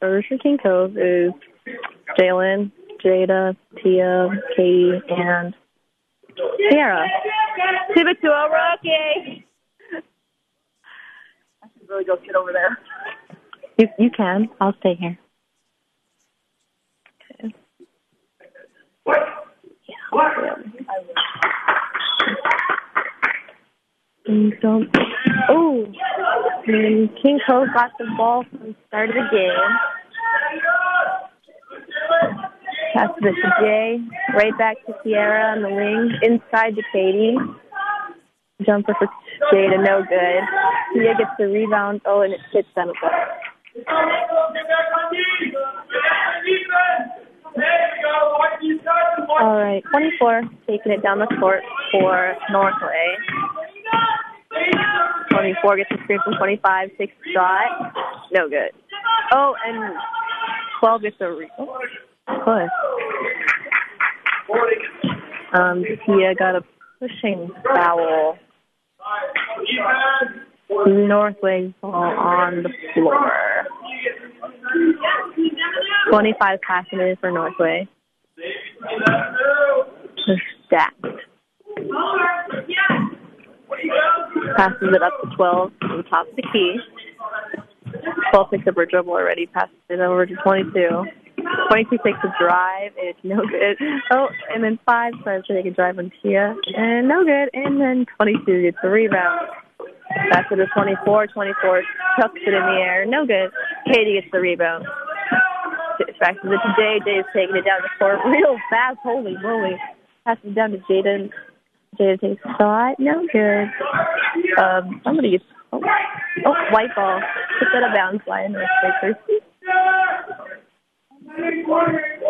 for King Cove is Jalen, Jada, Tia, Katie, and Sierra. Tip it to a rookie. I should really go sit over there. You you can. I'll stay here. Okay. Don't. Oh, King Cove got the ball from the start of the game. Pass it to Jay. Right back to Sierra on the wing. Inside to Katie. Jumper for Jada, no good. Tia gets the rebound. Oh, and it hits them. All right, 24, taking it down the court for Northway. 24 gets a screen from 25, takes a shot. No good. Oh, and 12 gets a re- oh, push. Um, Tia got a pushing foul. Northway ball on the floor. 25 passing in for Northway. They're stacked. Passes it up to 12 from top of the key. 12 picks up her dribble already, passes it over to 22. 22 takes a drive, and it's no good. Oh, and then 5 tries to take a drive on Tia, and no good. And then 22 gets a rebound. Pass it to 24. 24 chucks it in the air, no good. Katie gets the rebound. It to Jay. Jay's taking it down the court real fast. Holy moly. Passes it down to Jaden. Takes a shot. No good. Um, somebody. Oh, oh white ball. Put that of bounds. North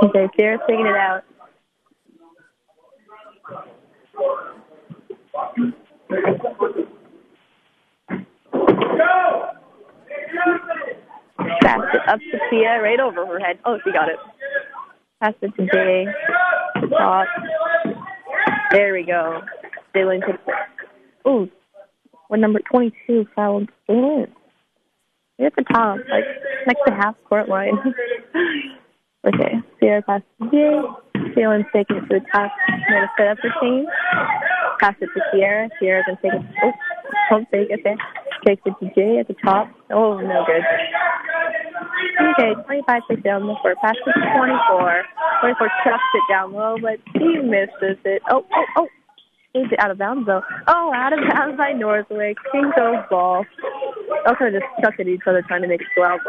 Okay, Sierra's taking it out. Pass it up to Tia, right over her head. Oh, she got it. Pass it to Jay. Top. There we go. Jalen takes it. Ooh, when number 22 fouled Jalen. You're at the top, like next to half court line. okay, Sierra passes to Jay. Jalen's taking it to the top. Made a set up for team. Pass it to Sierra. Sierra can take it. Oh, take it. Okay. Takes it to Jay at the top. Oh, no good. Okay, 25 takes down the court. Pass to 24. 24 chucks it down low, but he misses it. Oh, oh, oh. He's out of bounds, though. Oh, out of bounds by Northway. King Cove ball. All kind of just stuck at each other trying to make it go out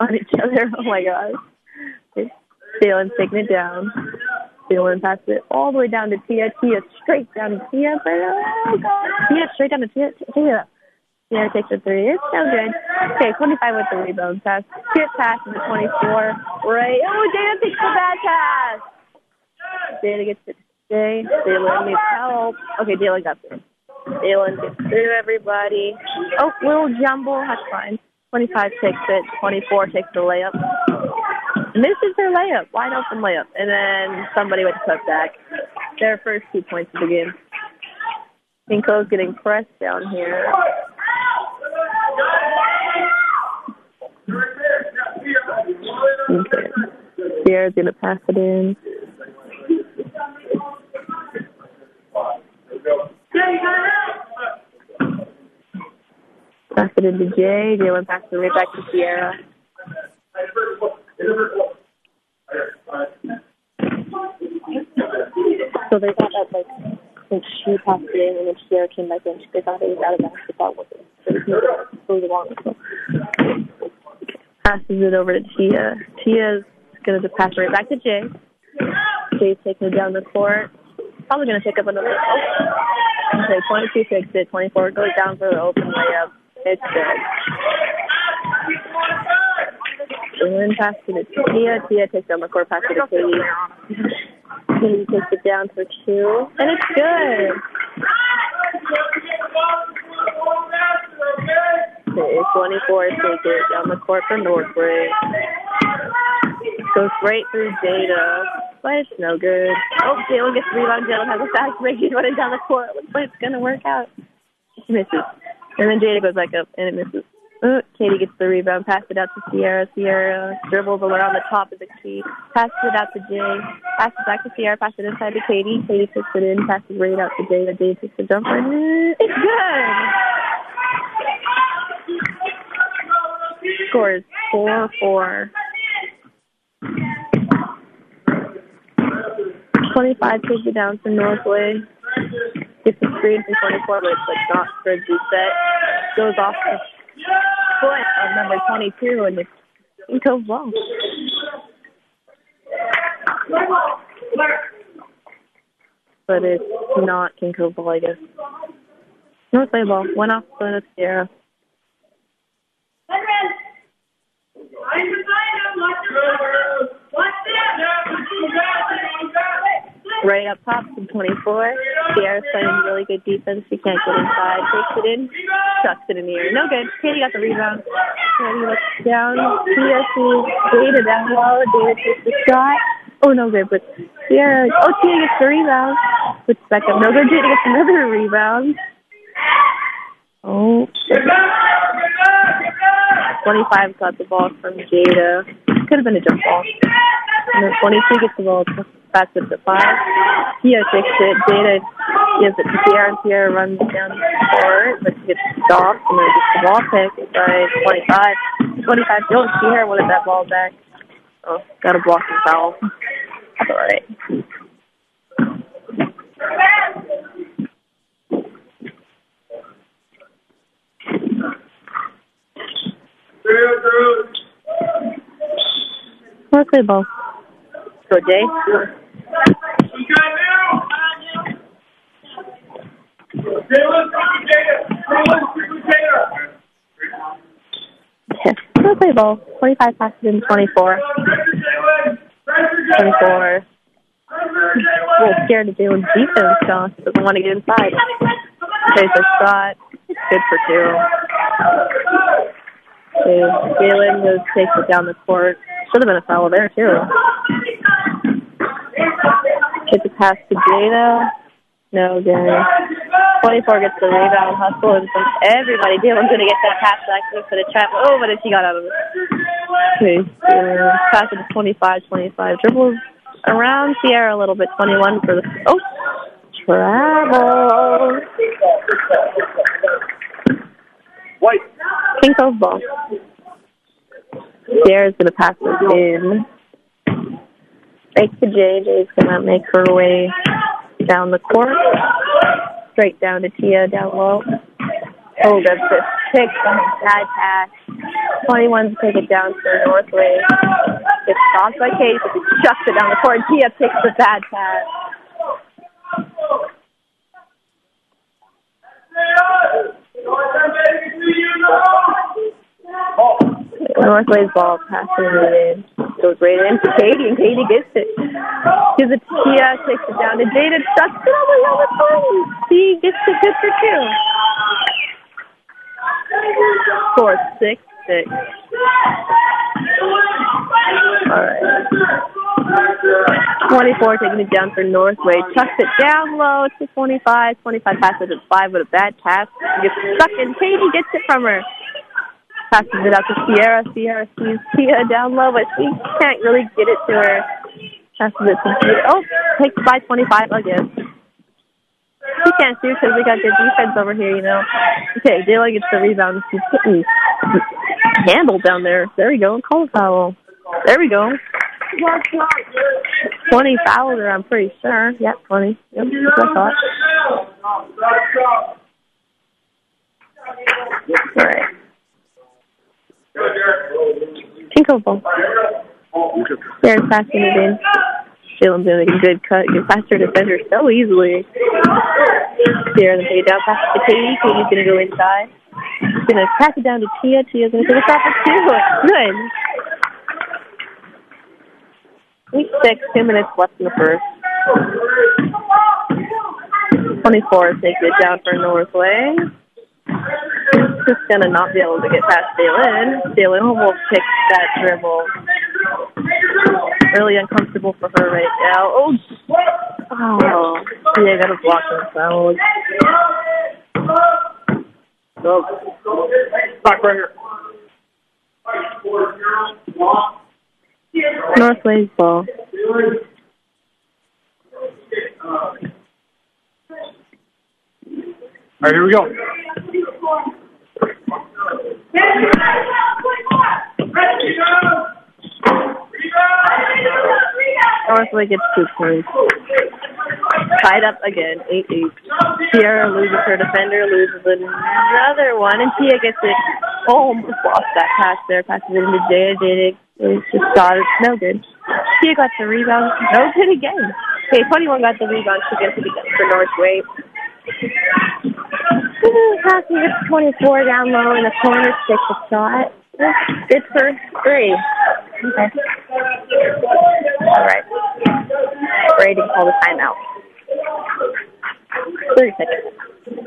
on each other. Oh, my gosh. Jalen's taking it down. Jalen passes it all the way down to Tia. Tia straight down to Tia. Oh, God. Tia straight down to Tia. Tia. Tia takes a three. It's so good. Okay, 25 with the rebound pass. Skip pass to the 24. Right. Oh, Jada takes the bad pass. Jada gets it. Jay. Jalen needs help. Okay, Jalen got through. Jalen gets through everybody. Oh, little jumble. That's fine. 25 takes it. 24 takes the layup. Misses her layup. Wide open layup. And then somebody with a cutback. Their first two points of the game. Cinco's getting pressed down here. Sierra's to pass it in. Pass it into Jay. Jay went to right back to Sierra. So they thought that like since she passed in and then Sierra came back in, they thought it was out of bounds. Thought it wasn't. It was. So passes it over to Tia. Tia's gonna just pass right back to Jay. Jay's taking it down the court. Probably gonna pick up another. Oh. Okay, 22 takes it. 24 goes down for the open layup. It's good. Jalen passes it to Tia. Tia takes down the court, passes it to Katie. Katie takes it down for two, and it's good. Okay, 24 takes it down the court for Northway. Goes right through Jada, but it's no good. Oh, Jalen gets the rebound. Jalen has a fast break. He's running down the court. Looks like it's going to work out. He misses. And then Jada goes back up, and it misses. Oh, Katie gets the rebound, passes it out to Sierra. Sierra dribbles around the top of the key, passes it out to Jay, passes back to Sierra, passes it inside to Katie. Katie puts it in, passes right out to Jay. The Jay takes the jumper. It's good. Scores four four. Twenty-five takes it down to Northway. Gets the screen from twenty-four, but it's like not for a set. Goes off the foot of number 22 and it goes well. But it's not King Cove ball, I guess. Northway ball. Went off the Sierra. Right up top from 24. Sierra's playing really good defense. She can't get inside. Takes it in. Chucks it in the air. No good. Katie got the rebound. Katie looks down. Sees Jada down low. Jada takes the shot. Oh, no good. But Sierra, oh, Tia gets the rebound. Puts back up. No good. Jada gets another rebound. Oh. 25 got the ball from Jada. Could have been a jump ball. And then 22 gets the ball. Back to the five. Tia takes it. Jada gives it to Sierra, and Sierra runs down the court, but gets stopped, and then gets the ball picked by 25. 25 still. Sierra wanted that ball back. Oh, got a blocking foul. That's all right. Let's play ball. Okay. Let's play ball. 25 passes in 24. 24. A little scared of Jalen's defense, Josh. Doesn't want to get inside. Takes a shot. It's good for two. Okay, Jalen goes takes it down the court. Should have been a foul there too. Gets the pass to Jada. No good. 24 gets the rebound, hustle, and from everybody. Jalen's going to get that pass back for the trap. Oh, but if she got out of it. Okay, so pass it to 25, 25. Dribbles around Sierra a little bit. 21 for the. Oh, travel. White. King Cove's ball. Sierra's going to pass it in. Fake to Jay. Jay's going to make her way down the court. Straight down to Tia down low. Oh, that's just pick on bad pass. 21 to take it down to Northway. Gets stopped by Kate, but shuts it down the court. Tia picks the bad pass. Oh. Northway's ball passes it in. Goes right into Katie, and Katie gets it. Gives it to Tia, takes it down to Jada, sucks it all the the phone. She gets it good for two. Score six six. All right. 24 taking it down for Northway. Chucks it down low to 25. 25 passes at 5 with a bad pass. Gets stuck in. Katie gets it from her. Passes it out to Sierra. Sierra sees Tia down low, but she can't really get it to her. Passes it to Tia. Oh, takes by 25 again. She can't shoot because we got good defense over here, you know. Okay, Jayla gets the rebound. She's getting handled down there. There we go. Call a foul. There we go. 20 fouls I'm pretty sure. Yeah, 20. Yep, that's what I thought. All right. Passing it in. Jalen's doing a good cut. Past her defender so easily. Sierra then take it down past to Katie. Katie's going to go inside. She's going to pass it down to Tia. Tia's going to take a shot for two. Good. Eight six, two minutes left in the first. 24 takes it down for Northway. Just gonna not be able to get past Jalen. Jalen will pick that dribble. Really uncomfortable for her right now. Oh, oh, yeah, got a block on the foul. Back right here. Northway's ball. All right, here we go. Northway gets two points. Tied up again, 8 8. Sierra loses her defender, loses another one, and Tia gets it. Almost lost that pass there. Passes it into Jada. Jada just got it. No good. Tia got the rebound. No good again. Okay, 21 got the rebound. She gets it again for Northway. Passing it to 24 down low in the corner, six a shot. Good for three. Okay. All right. Ready to call the timeout. 30 seconds.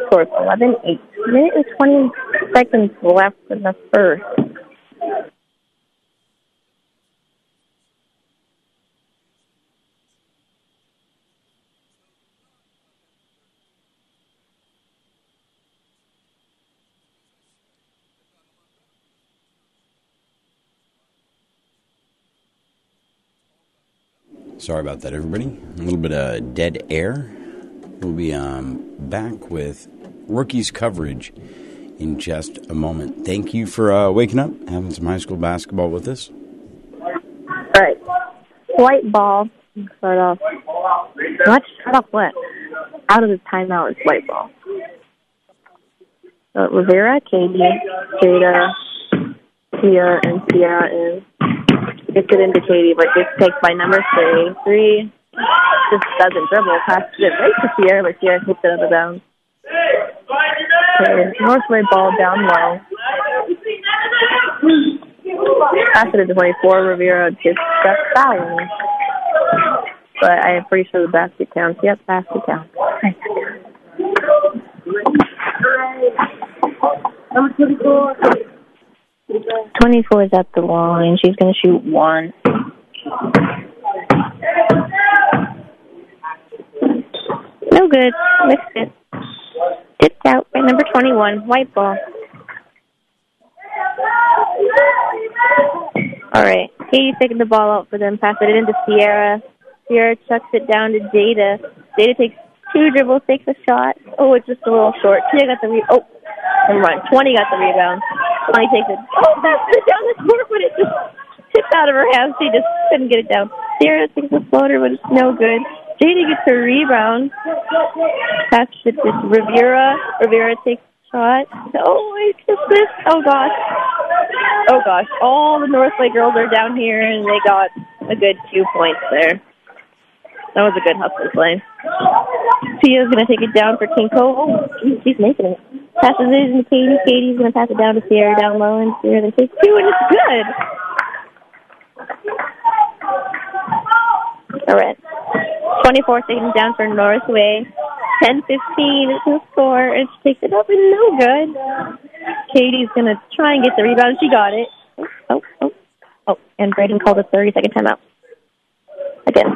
Score 11 8. Minute and 20 seconds left in the first. Sorry about that, everybody. A little bit of dead air. We'll be um, back with rookies coverage in just a moment. Thank you for uh, waking up, having some high school basketball with us. All right. White ball. Start off. What? Start off what? Out of the timeout is white ball. So Rivera, Katie, Jada, Tia, and Sierra in. It into Katie, but gets picked by number three. Three just doesn't dribble. Passes it right to Sierra, but Sierra hits it out of bounds. Okay, Northway ball down low. Pass it to 24. Rivera just got fouled. But I am pretty sure the basket counts. Yep, basket counts. Number 24. 24 is at the line. She's going to shoot one. No good. Missed it. Tipped out by number 21. White ball. All right. Katie's taking the ball out for them. Pass it into Sierra. Sierra chucks it down to Jada. Jada takes two dribbles, takes a shot. Oh, it's just a little short. Tia got the re- oh, never mind. Twenty got the rebound. Twenty takes it. Oh, passes it down the court, but it just tipped out of her hands. She just couldn't get it down. Sierra takes a floater, but it's no good. Jada gets her rebound. Passes it to Rivera. Rivera takes a shot. Oh, I just missed. Oh gosh. Oh gosh. All the Northway girls are down here, and they got a good two points there. That was a good hustle play. Tia's going to take it down for King Cove. Oh, she's making it. Passes it into Katie. Katie's going to pass it down to Sierra down low, and Sierra then takes two, and it's good. All right. 24 seconds down for Northway. 10 15 is the score, and she takes it up, and no good. Katie's going to try and get the rebound. She got it. Oh, oh, oh. Oh, and Braden called a 30 second timeout. Again.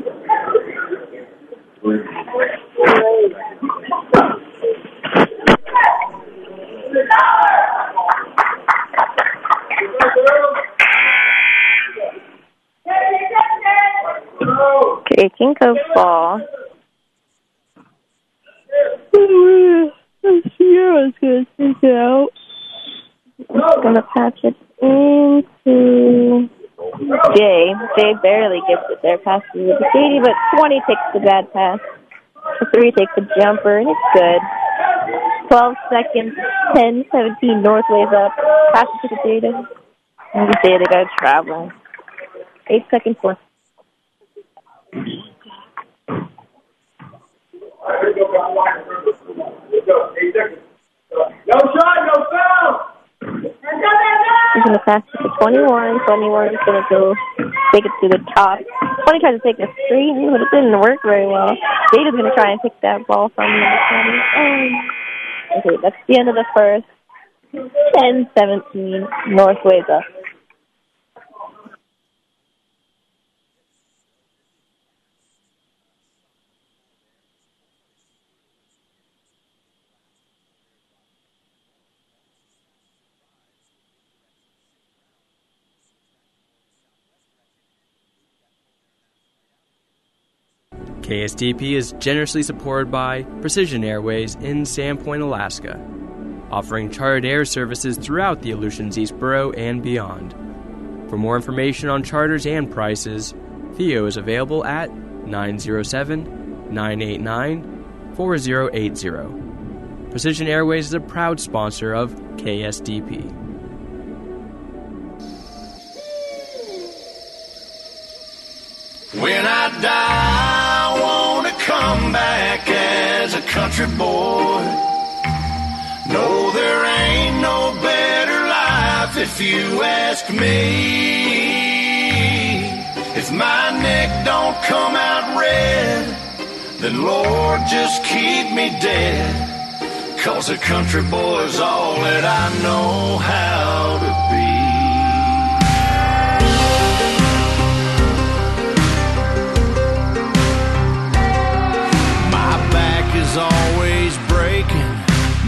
Okay, King Cove ball. Sierra's gonna take it out. It's gonna patch it into Jay. Jay barely gets it there, passes it to Katie, but 20 takes the bad pass. The three takes the jumper, and it's good. 12 seconds, 10, 17, North Northway's up. Pass to the Jada. And the Jada gotta travel. 8 seconds left. No shot, no foul. He's going to pass it to 21. 21 is going to go take it to the top. 20 tries to take a screen, but it didn't work very well. Jada's going to try and pick that ball from number 20. Okay, that's the end of the first. 10-17, Northway's up. KSDP is generously supported by Precision Airways in Sand Point, Alaska, offering chartered air services throughout the Aleutians East Borough and beyond. For more information on charters and prices, Theo is available at 907 989 4080. Precision Airways is a proud sponsor of KSDP. When I die, I wanna come back as a country boy. No, there ain't no better life if you ask me. If my neck don't come out red, then Lord, just keep me dead. Cause a country boy's all that I know how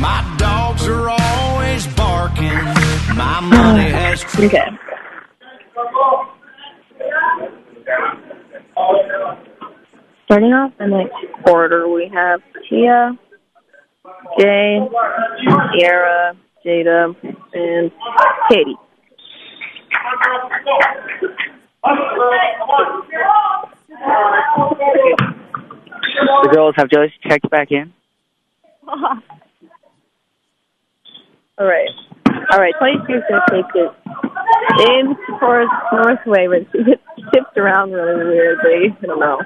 My dogs are always barking. My money has Okay. Starting off the next quarter, we have Tia, Jay, Sierra, Jada, and Katie. The girls have just checked back in. All right. All right, 22 is going to take it in towards Northway, but gets tipped around really weirdly. I don't know.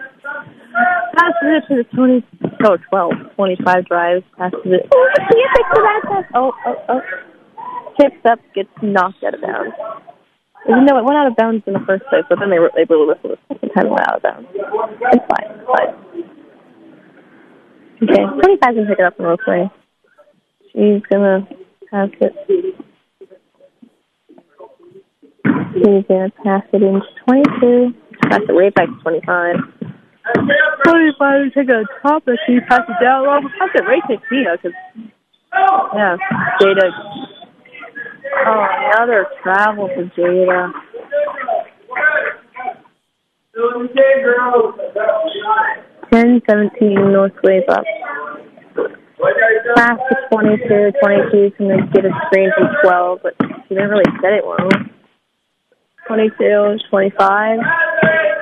Passes it to the 20, oh, 12, 25 drives. Passes it. Oh, the to that pass. Oh, oh, oh. Tips up, gets knocked out of bounds. Even it went out of bounds in the first place, but then they were able to whistle the second time it went out of bounds. It's fine. It's fine. Okay, 25 can pick it up in Northway. She's gonna pass it. She's gonna pass it into 22. Pass it way back to 25. 25 take a top and she pass it down. Pass it right to Tia because, yeah, Jada. Oh, another travel for Jada. Ten seventeen North Wave up. Pass to 22. 22 can then get a screen from 12, but she didn't really set it well. 22, 25.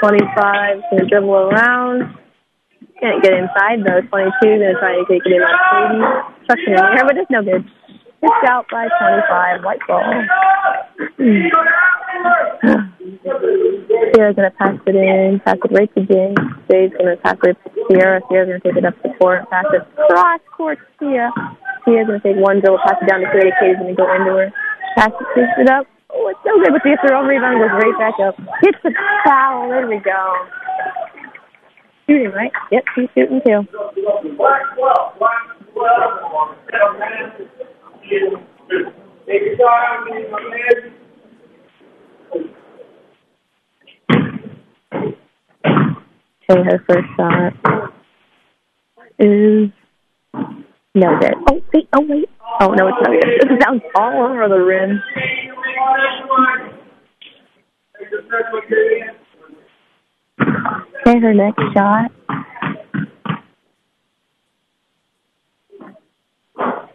25 can dribble around. Can't get inside though. 22 gonna try to take it in on. Chucks it in air, but it's no good. It's out by 25. White ball. Sierra's gonna pass it in, pass it right to Jay. Jay's gonna pass it to Sierra. Sierra's gonna take it up the court, pass it cross court to Sierra. Sierra's gonna take one dribble, pass it down to Katie. Katie's gonna go into her. Pass it, takes it up. Oh, it's so good, but the throw rebound goes right back up. Hits the foul. There we go. Shooting, right? Yep, she's shooting too. Okay, her first shot is no good. Oh wait, oh wait. Oh no, it's not good. It sounds all over the rim. Okay, her next shot.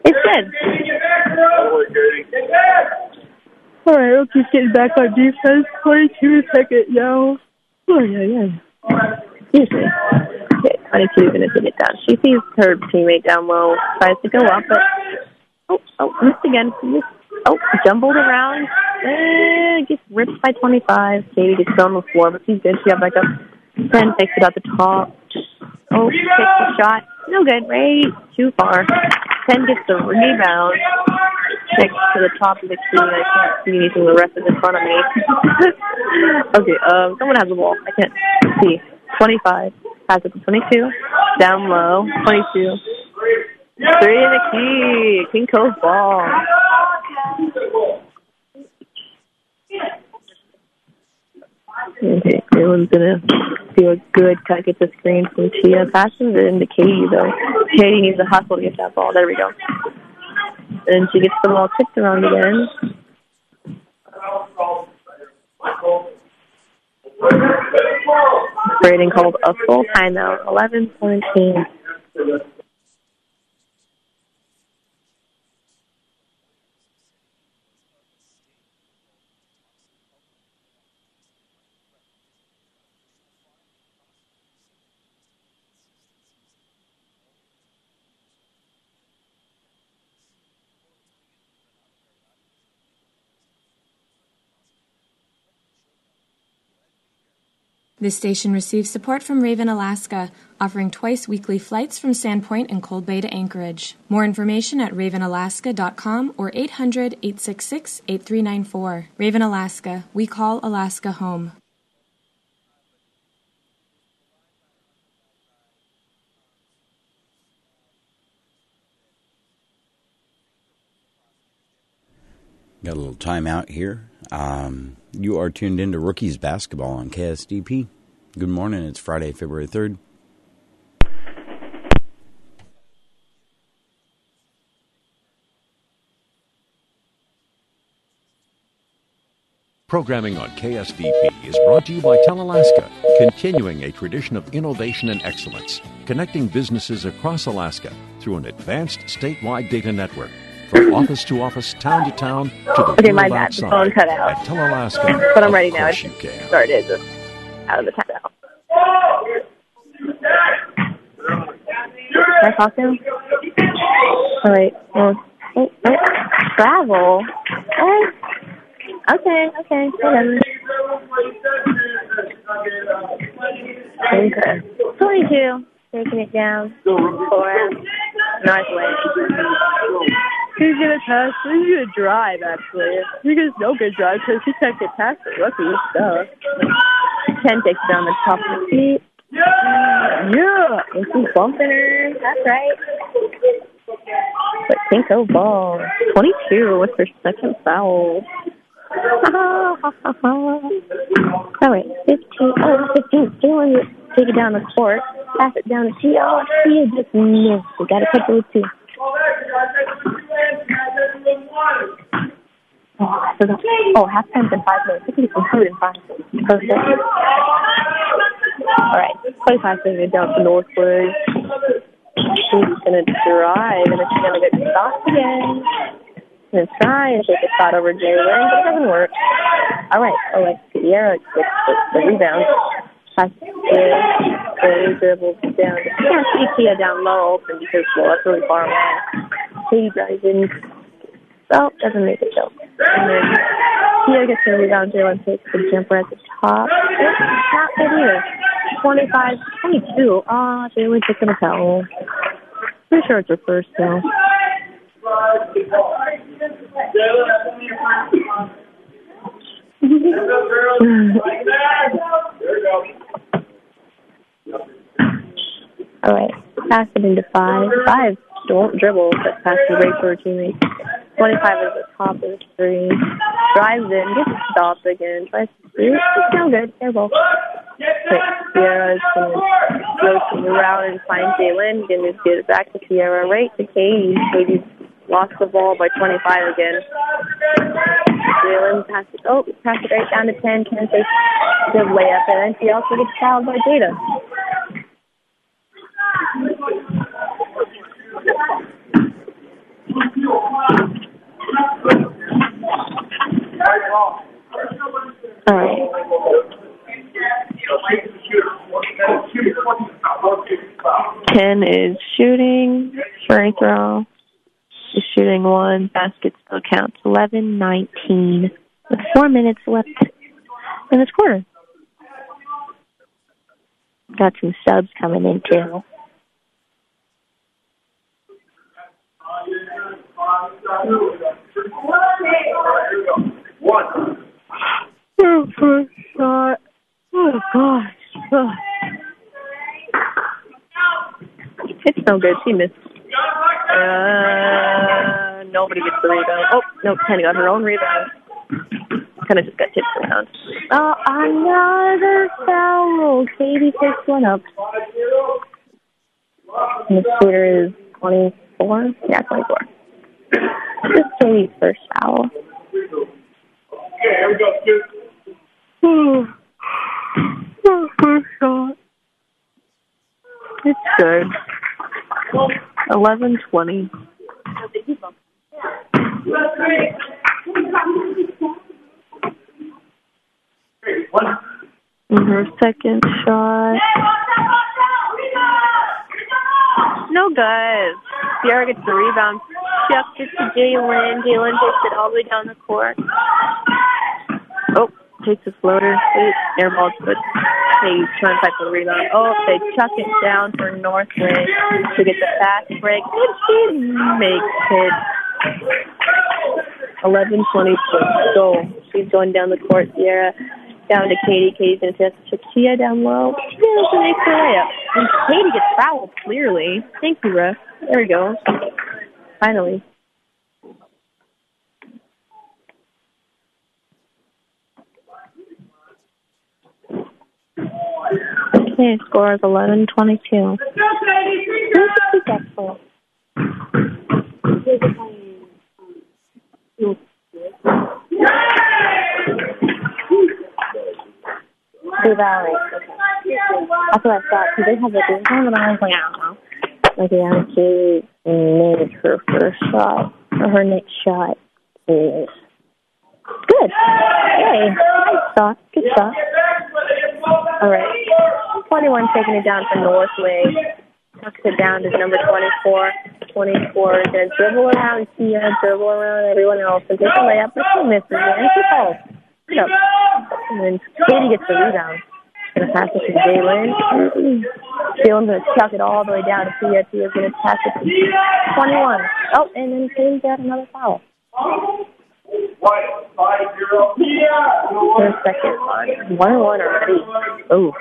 It's good. All right, Rocky's getting back on defense. 22 second now. Oh, yeah, yeah. Usually. Okay, 22 is going to take it down. She sees her teammate down low, tries to go up, but oh, oh, missed again. Oh, jumbled around. Eh, gets ripped by 25. Katie gets thrown on the floor, but she's good. She got back up. 10 takes it out the top. Oh, takes the shot. No good. Right too far. 10 gets the rebound. Next to the top of the key. I can't see anything the rest is in front of me. okay, um, someone has the ball. I can't see. 25. Pass it to 22. Down low. 22. Three in the key. King Cove ball. Okay, everyone's gonna do a good cut, get the screen from Tia. Passes it into Katie though. Katie needs to hustle to get that ball. There we go. And she gets the ball tipped around again. Braden called a full timeout. 11 17. This station receives support from Raven Alaska, offering twice weekly flights from Sand Point and Cold Bay to Anchorage. More information at ravenalaska.com or 800 866 8394. Raven Alaska, we call Alaska home. Got a little timeout here. Um, you are tuned into Rookies Basketball on KSDP. Good morning. It's Friday, February 3rd. Programming on KSDP is brought to you by Telalaska, continuing a tradition of innovation and excellence, connecting businesses across Alaska through an advanced statewide data network. From office to office, town to town, to the Okay, my bad. The phone cut out. At Telalaska, But I'm ready now. can. started just out of the timeout. Can I talk to him? All right. Well, oh, oh, travel. Oh. Okay, okay, whatever. Okay. 22. Taking it down. Four. Northway. Who's gonna pass? Who's gonna drive? Actually, because no good drive because he can't get past the rookie stuff. Ken takes down the top of the seat. Yeah, and she's bumping her. That's right. But Cinco ball. 22 with her second foul. All right, 15. Oh, 15. Jalen take it down the court. Pass it down to. Oh, Tia just missed. We got to it with two. Oh, I forgot. Oh, halftime's in five minutes. I think it's in five. Perfect. All right, 25 seconds down to Northway. She's gonna drive, and she's gonna get stopped again. Gonna try and take a shot over Jalen, but it doesn't work. All right, oh, all right. Sierra gets the, the rebound. Pass the, the dribble down. She can't see Tia down low open because well, that's really far away. Katie drives in. Oh, doesn't make it though. And then Tia gets the rebound. Jalen takes the jumper at the top. It's not good either. 25, 22. Ah, Jalen took a foul. Pretty sure it's her first though. All right, pass it into five. Five, don't dribble, but pass it right to her teammate. 25 is the top of the three. Drives in, gets stopped again. Tries to shoot. It's no good. Ball. Wait, Sierra's going to rotate around and find Jalen. Going to get it back to Sierra. Right to Katie. Katie's lost the ball by 25 again. Jalen passes. Oh, pass it right down to 10. Can't take good layup. And then she also gets fouled by Jada. All right. Ken is shooting. Free throw. Is shooting one. Basket still counts. 11 19. With four minutes left in this quarter. Got some subs coming in too. Oh, first shot. Oh, gosh. It's no good. She missed. Uh, nobody gets the rebound. Oh, no, Penny got her own rebound. Kind of just got tipped around. Oh, another foul. Katie picks one up. And the is 24? Yeah, 24. This is Katie's first foul. Oh, oh, first shot. It's good. Eleven twenty. And her second shot. No good. Sierra gets the rebound. She Chucks it to Jalen. Jalen takes it all the way down the court. Oh, takes a floater. Eight. Air ball's good. They turn type for the rebound. Oh, they chuck it down for Northway to get the fast break. And she makes it. 11 20 goal. She's going down the court. Sierra down to Katie. Katie's going to test Tia down low. Yeah, makes her layup. And Katie gets fouled, clearly. Thank you, ref. There we go. Finally. Okay, score is eleven Valley. That's what I thought. Because they have the green one, and I was like, I don't know. Like, yeah, she made her first shot, or her next shot is good. Hey, nice shot. Good shot. All right. 21 taking it down for Northway. Tucks it down to number 24. 24 is going to dribble around Tia, dribble around everyone else, and take a layup, but she misses it, and she falls. Good. And then Katie gets the rebound. To pass it to Jalen. Jalen's to chuck it all the way down to Tia. Tia's to pass it to 21. Oh, and then Katie's got another foul. Their second one. One one already. Oh.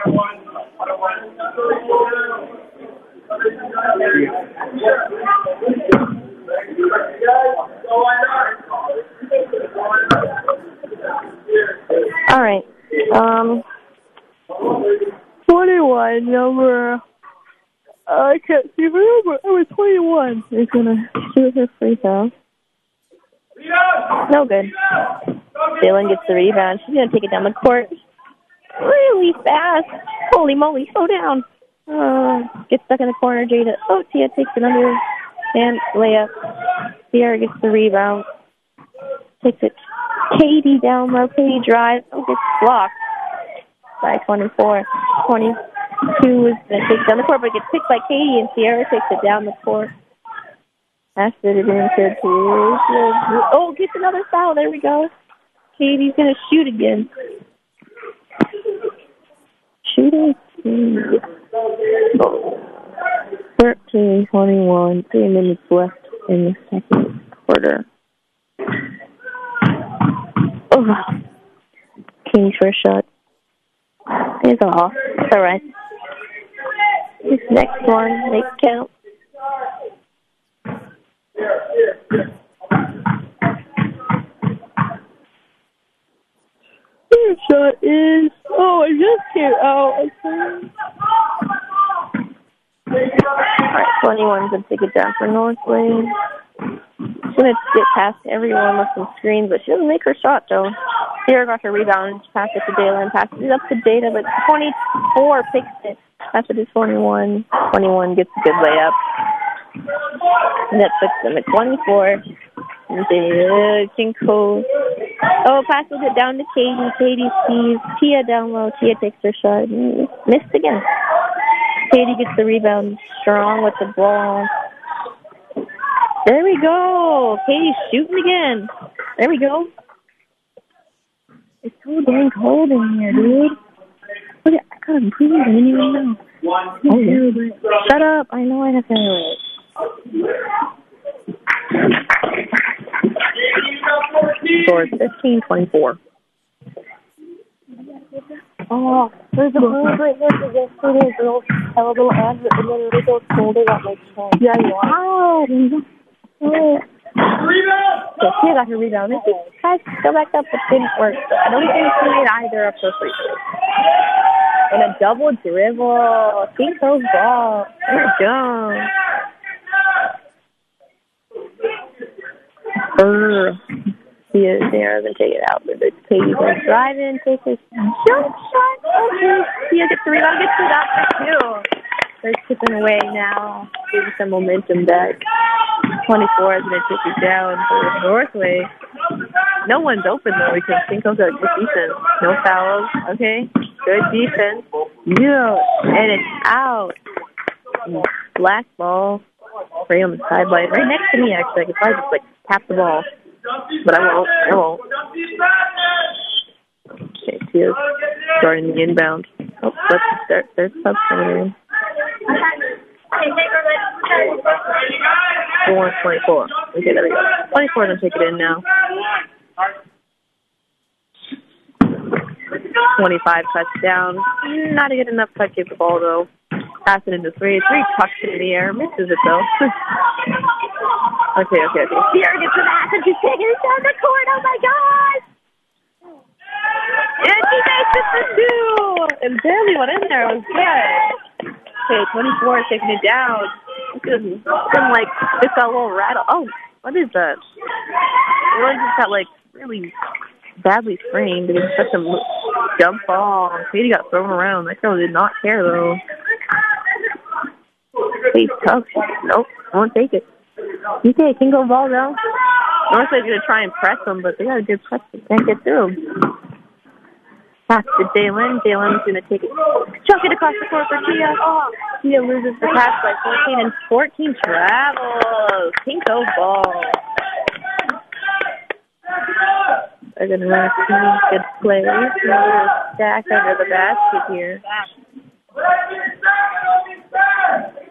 Um, 21, number. I can't see the number. It's 21. Is to shoot her free throw. No good. Jalen gets the rebound. She's to take it down the court really fast. Holy moly, slow down. Uh, gets stuck in the corner. Jada. Oh, Tia takes it under and layup. Sierra gets the rebound. Takes it. Katie down low. Katie drives. Oh, gets blocked by 24. 22 is going to take down the court, but gets picked by Katie, and Sierra takes it down the court. Pass oh, it into. Oh, gets another foul. There we go. Katie's going to shoot again. Shooting. Thirteen twenty-one. Three minutes left in the second quarter. Oh, King's first shot is off. It's all right. This next one, make count. Your shot is. Oh, I just came out. Alright, 21's gonna take it down for Northway. She's gonna get past everyone with some screens, but she doesn't make her shot though. Sierra got her rebound, passed it to Jalen, passes it up to Jada, but 24 picks it. It to 21. 21 gets a good layup. And that puts them at 24. And King Cove. Oh, passes it down to Katie. Katie sees Tia down low. Tia takes her shot. Missed again. Katie gets the rebound. Strong with the ball. There we go. Katie's shooting again. There we go. It's so dang cold in here, dude. Look at, I got a breathe. I didn't even know. Oh, yeah. Shut up. I know I have to Score is 15-24. Oh, there's a move right here for yesterday. Girls have a little advert and then they go folded at my chest. Yeah, you are. Ow! So she got her rebound. And she tried to go back up, but didn't work. I don't think she made either of her free throws. And a double dribble. Think those ball. They're dumb. Brr. He is there and take it out. But it's Katie going drive in, take a jump shot. Okay. Tia gets the rebound, gets it out for two. They're chipping away now. Getting some momentum back. 24 is going to it down for Northway. No one's open though because Cinco's got good defense. No fouls. Okay. Good defense. Yeah. And it's out. Black ball. Right on the sideline. Right next to me actually. I could probably just like tap the ball. But I won't. I won't. Okay, Tia's starting the inbound. Oh, there, there's in. Four twenty-four. Okay, there we go. Twenty-four doesn't take it in now. Twenty-five touchdown. Not a good enough touch to the ball though. Pass it into three. Three tucks it in the air. Misses it though. okay, okay, okay. Sierra gets the pass and she's taking it down the court. Oh my gosh! And she makes it for two. And barely went in there. It was good. Okay, 24 is taking it down. It's like, it's got a little rattle. Oh, what is that? It really just got like really badly sprained. It was such a jump ball. Katie got thrown around. That girl did not care though. Kate's tough. Nope, won't take it. Okay, can go ball though. Northway's gonna try and press them, but they got a good press. They can't get through. Pass to Jalen. Jalen's gonna take it, chuck it across the court for Tia. Oh, Tia loses the pass by 14, and 14 travels. Pinko ball. They're gonna run a few good plays. Another stack under the basket here.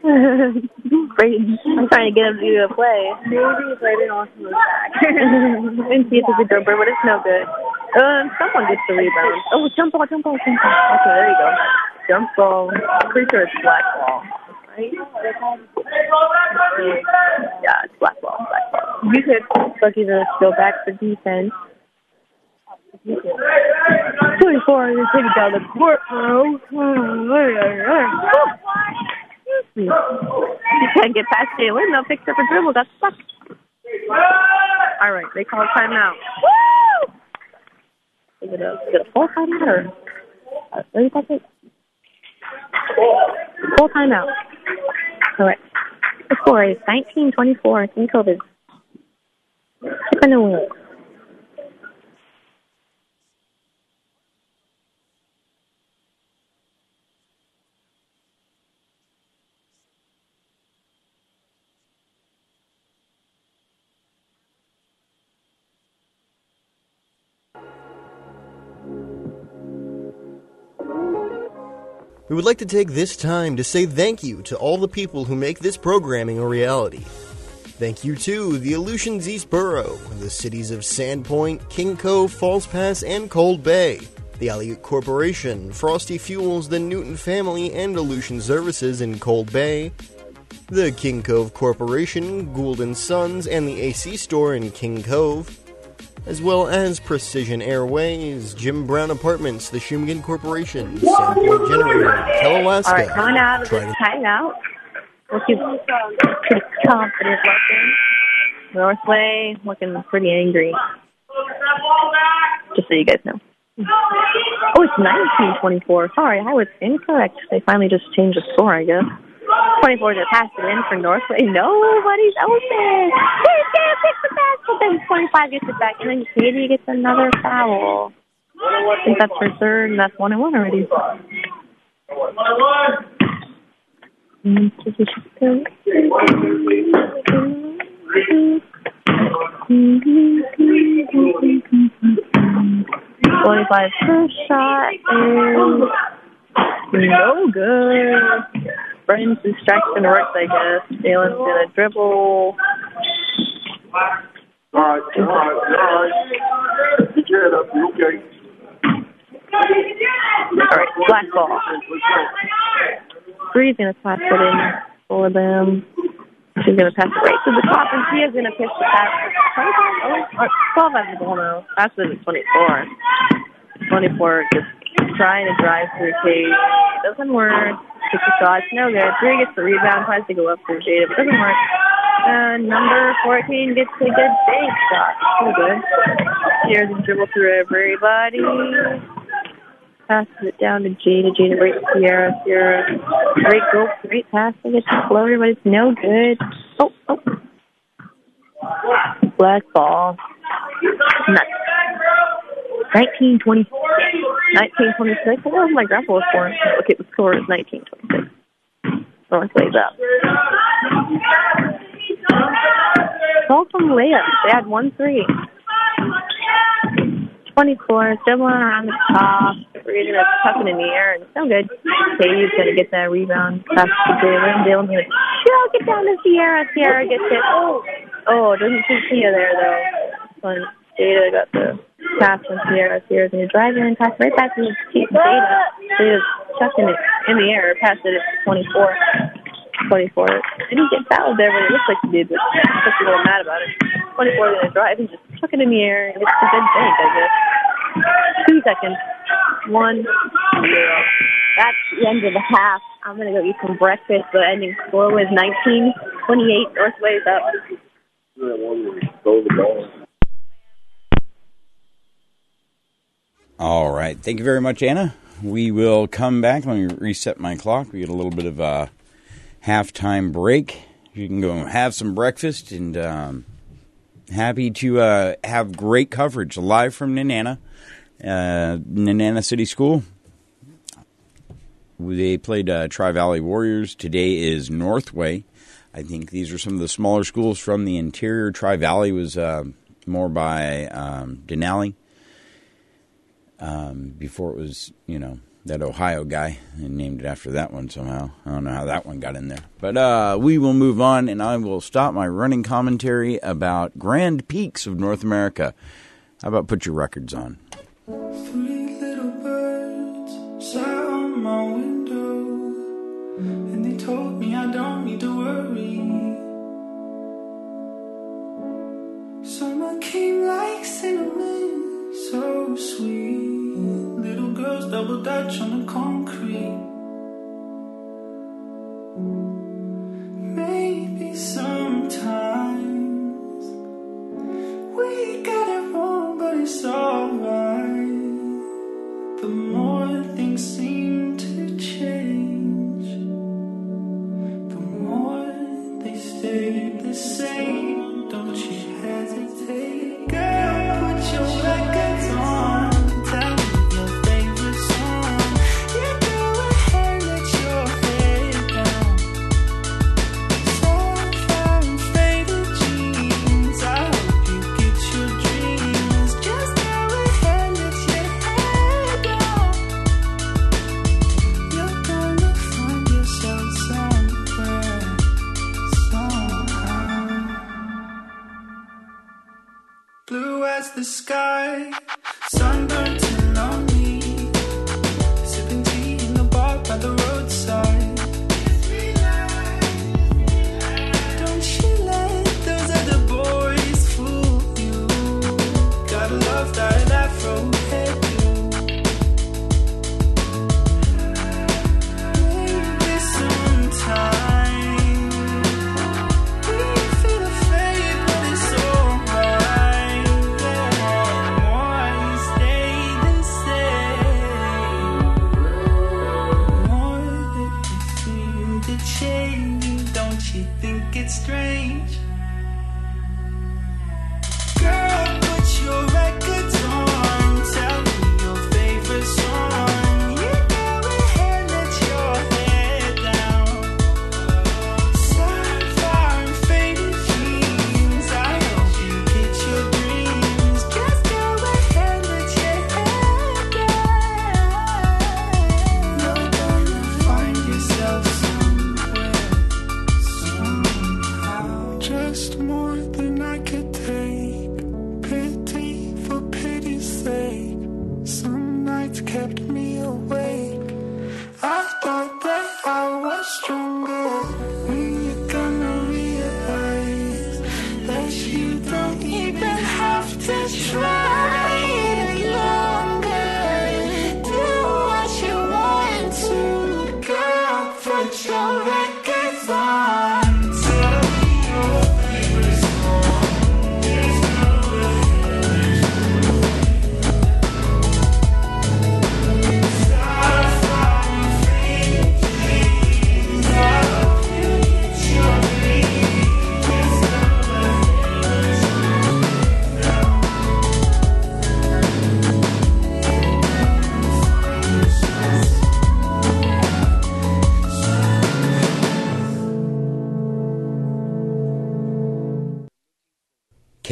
Brayden, I'm trying to get him to do a play. Maybe Brayden also was back. and see if it's a jumper, but it's no good. Um, someone gets the rebound. Oh, jump ball, jump ball, jump ball. Okay, there you go. Jump ball. Pretty sure it's black ball. Right? Yeah, it's black ball, black ball. You could Bucky's gonna go back for defense. 24 and take it down the court, bro. You can't get past Jalen. They'll pick up a dribble. Got stuck. All right, they call timeout. Woo! Is it a, is it a full timeout or uh, 30 seconds? Full timeout. Correct. The score is 19-24. I think COVID. Chipping away. We would like to take this time to say thank you to all the people who make this programming a reality. Thank you to the Aleutians East Borough, the cities of Sand Point, King Cove, False Pass, and Cold Bay, the Aleut Corporation, Frosty Fuels, the Newton Family, and Aleutian Services in Cold Bay, the King Cove Corporation, Gould Sons, and the AC Store in King Cove, as well as Precision Airways, Jim Brown Apartments, the Shumagin Corporation, Sand Point Generator, Telalaska. All right, coming out of this Trident- timeout. We'll keep pretty confident looking. Northway looking pretty angry. Just so you guys know. Oh, it's 19-24. Sorry, I was incorrect. They finally just changed the score, I guess. 24 to pass it in for Northway. Nobody's open. Can't pick the but then 25 gets it back, and then Katie gets another foul. I think that's her third, and that's one and one already. Twenty-five first shot is no good. Brennan's distraction works, I guess. Jalen's gonna dribble. All right, all right, all right. Get up. You okay? All right, black ball. Bree's gonna pass it in for them. She's gonna pass it right to the top, and she is gonna pitch the pass. 25, oh, or 12 has the ball now. Actually, it's 24. 24 just trying to drive through Kate. Doesn't work. Takes a shot. No good. Three gets the rebound, tries to go up through Jada, but doesn't work. And number 14 gets a good bank shot. So good. Shears and dribble through everybody. Passes it down to Jada. Jada to Sierra. Sierra. Great goal. Great pass. I get the floater, but it's no good. Oh, oh. Black ball. Nuts. 1920. 1926. What was my grandpa was born? Okay, the score is 1926. So let's play that. Ball from. They had one three. 24, dribbling around the top. Tuck it in the air, and so good. Katie's going to get that rebound. Pass to Jalen. Jalen's going to get down to Sierra. Sierra gets it. Oh, oh, doesn't see Tia there, though. When Jada got the pass from Sierra. Sierra's going to drive in, pass right back to Jada. Jada's chucking it in the air, pass it at 24. 24. Didn't get fouled there, but it looks like he did, but he's a little mad about it. 24 is going to drive and just chuck it in the air and gets a good bank, I guess. Two seconds. One, zero. That's the end of the half. I'm going to go eat some breakfast. The ending score was 19 28. Northway's up. All right. Thank you very much, Anna. We will come back. Let me reset my clock. We get a little bit of a halftime break. You can go have some breakfast and um, happy to uh, have great coverage live from Nenana, uh, Nenana City School. They played uh, Tri Valley Warriors. Today is Northway. I think these are some of the smaller schools from the interior. Tri Valley was uh, more by um, Denali um, before it was, you know, that Ohio guy and named it after that one somehow. I don't know how that one got in there. But uh, we will move on and I will stop my running commentary about Grand Peaks of North America. How about put your records on? Three little birds sat on my window, and they told me I don't need to worry. Summer came like cinnamon, so sweet. Little girls double dutch on the concrete. Maybe sometimes we the sky, sunburned.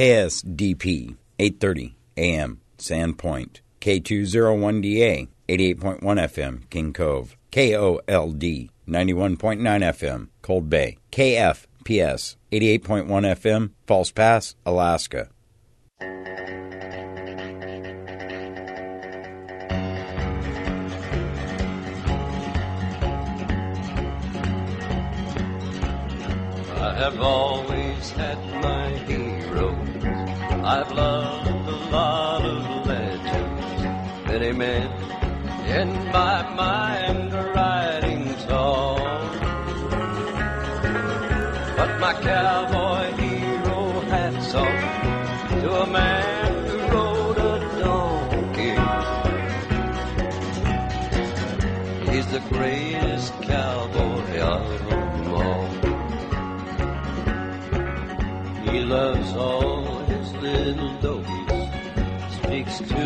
KSDP 8:30 a.m. Sand Point, K201DA 88.1 FM King Cove, KOLD 91.9 FM Cold Bay, KFPS 88.1 FM False Pass, Alaska. I have always had my I've loved a lot of legends, many men in my mind are writing songs.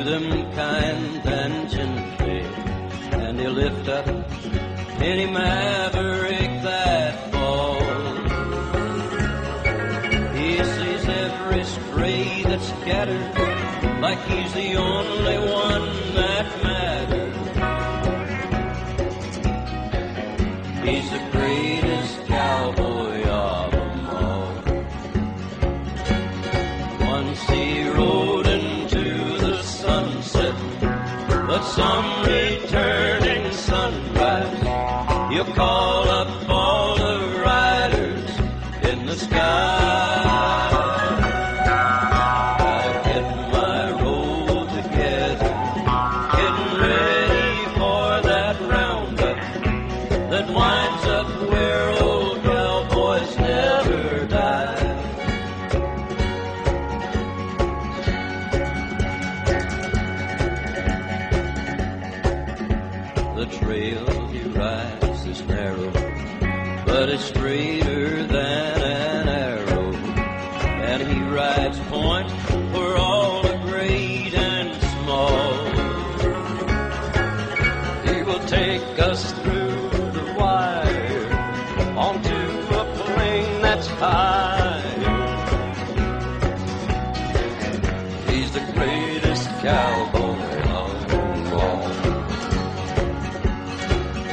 them kind and gently, and he'll lift up any maverick that falls. He sees every stray that's scattered, like he's the only one that call cowboy on the wall.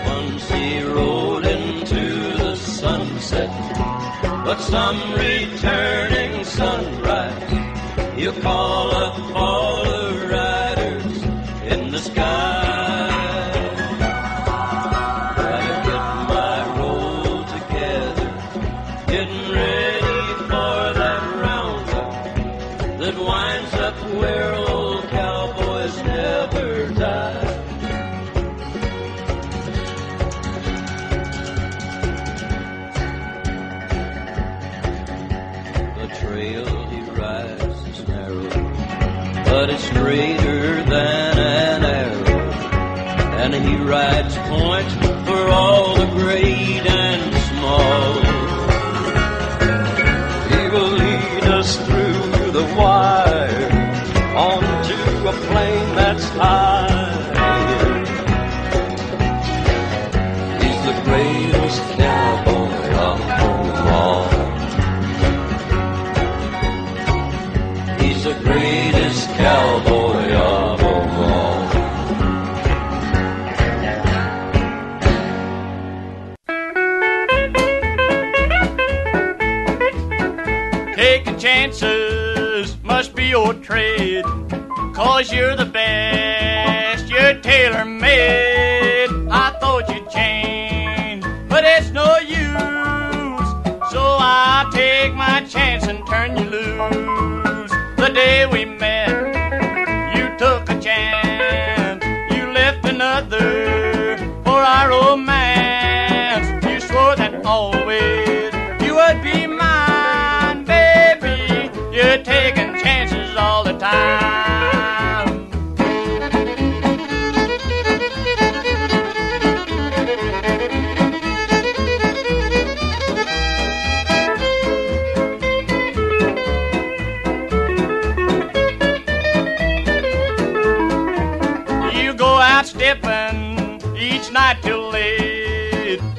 Once he rode into the sunset, but some returning sunrise, you call up all. because you're the best.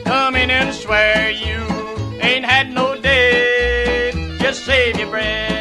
Come in and swear you ain't had no date. Just save your breath.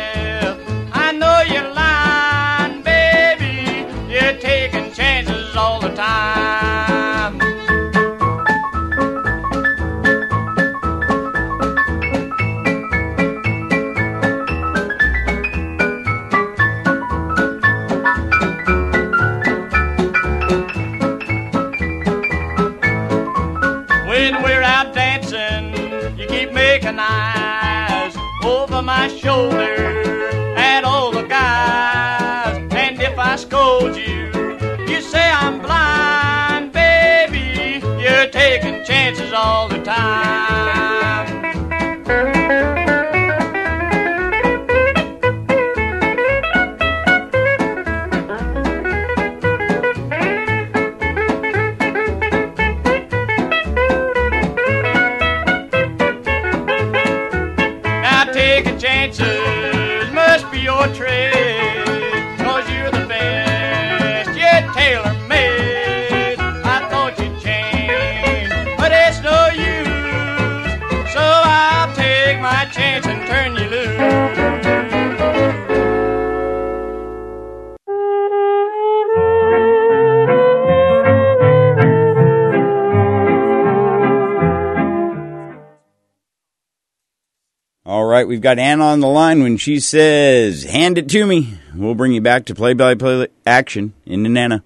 We've got Anna on the line when she says, hand it to me. We'll bring you back to play by play action in Nenana.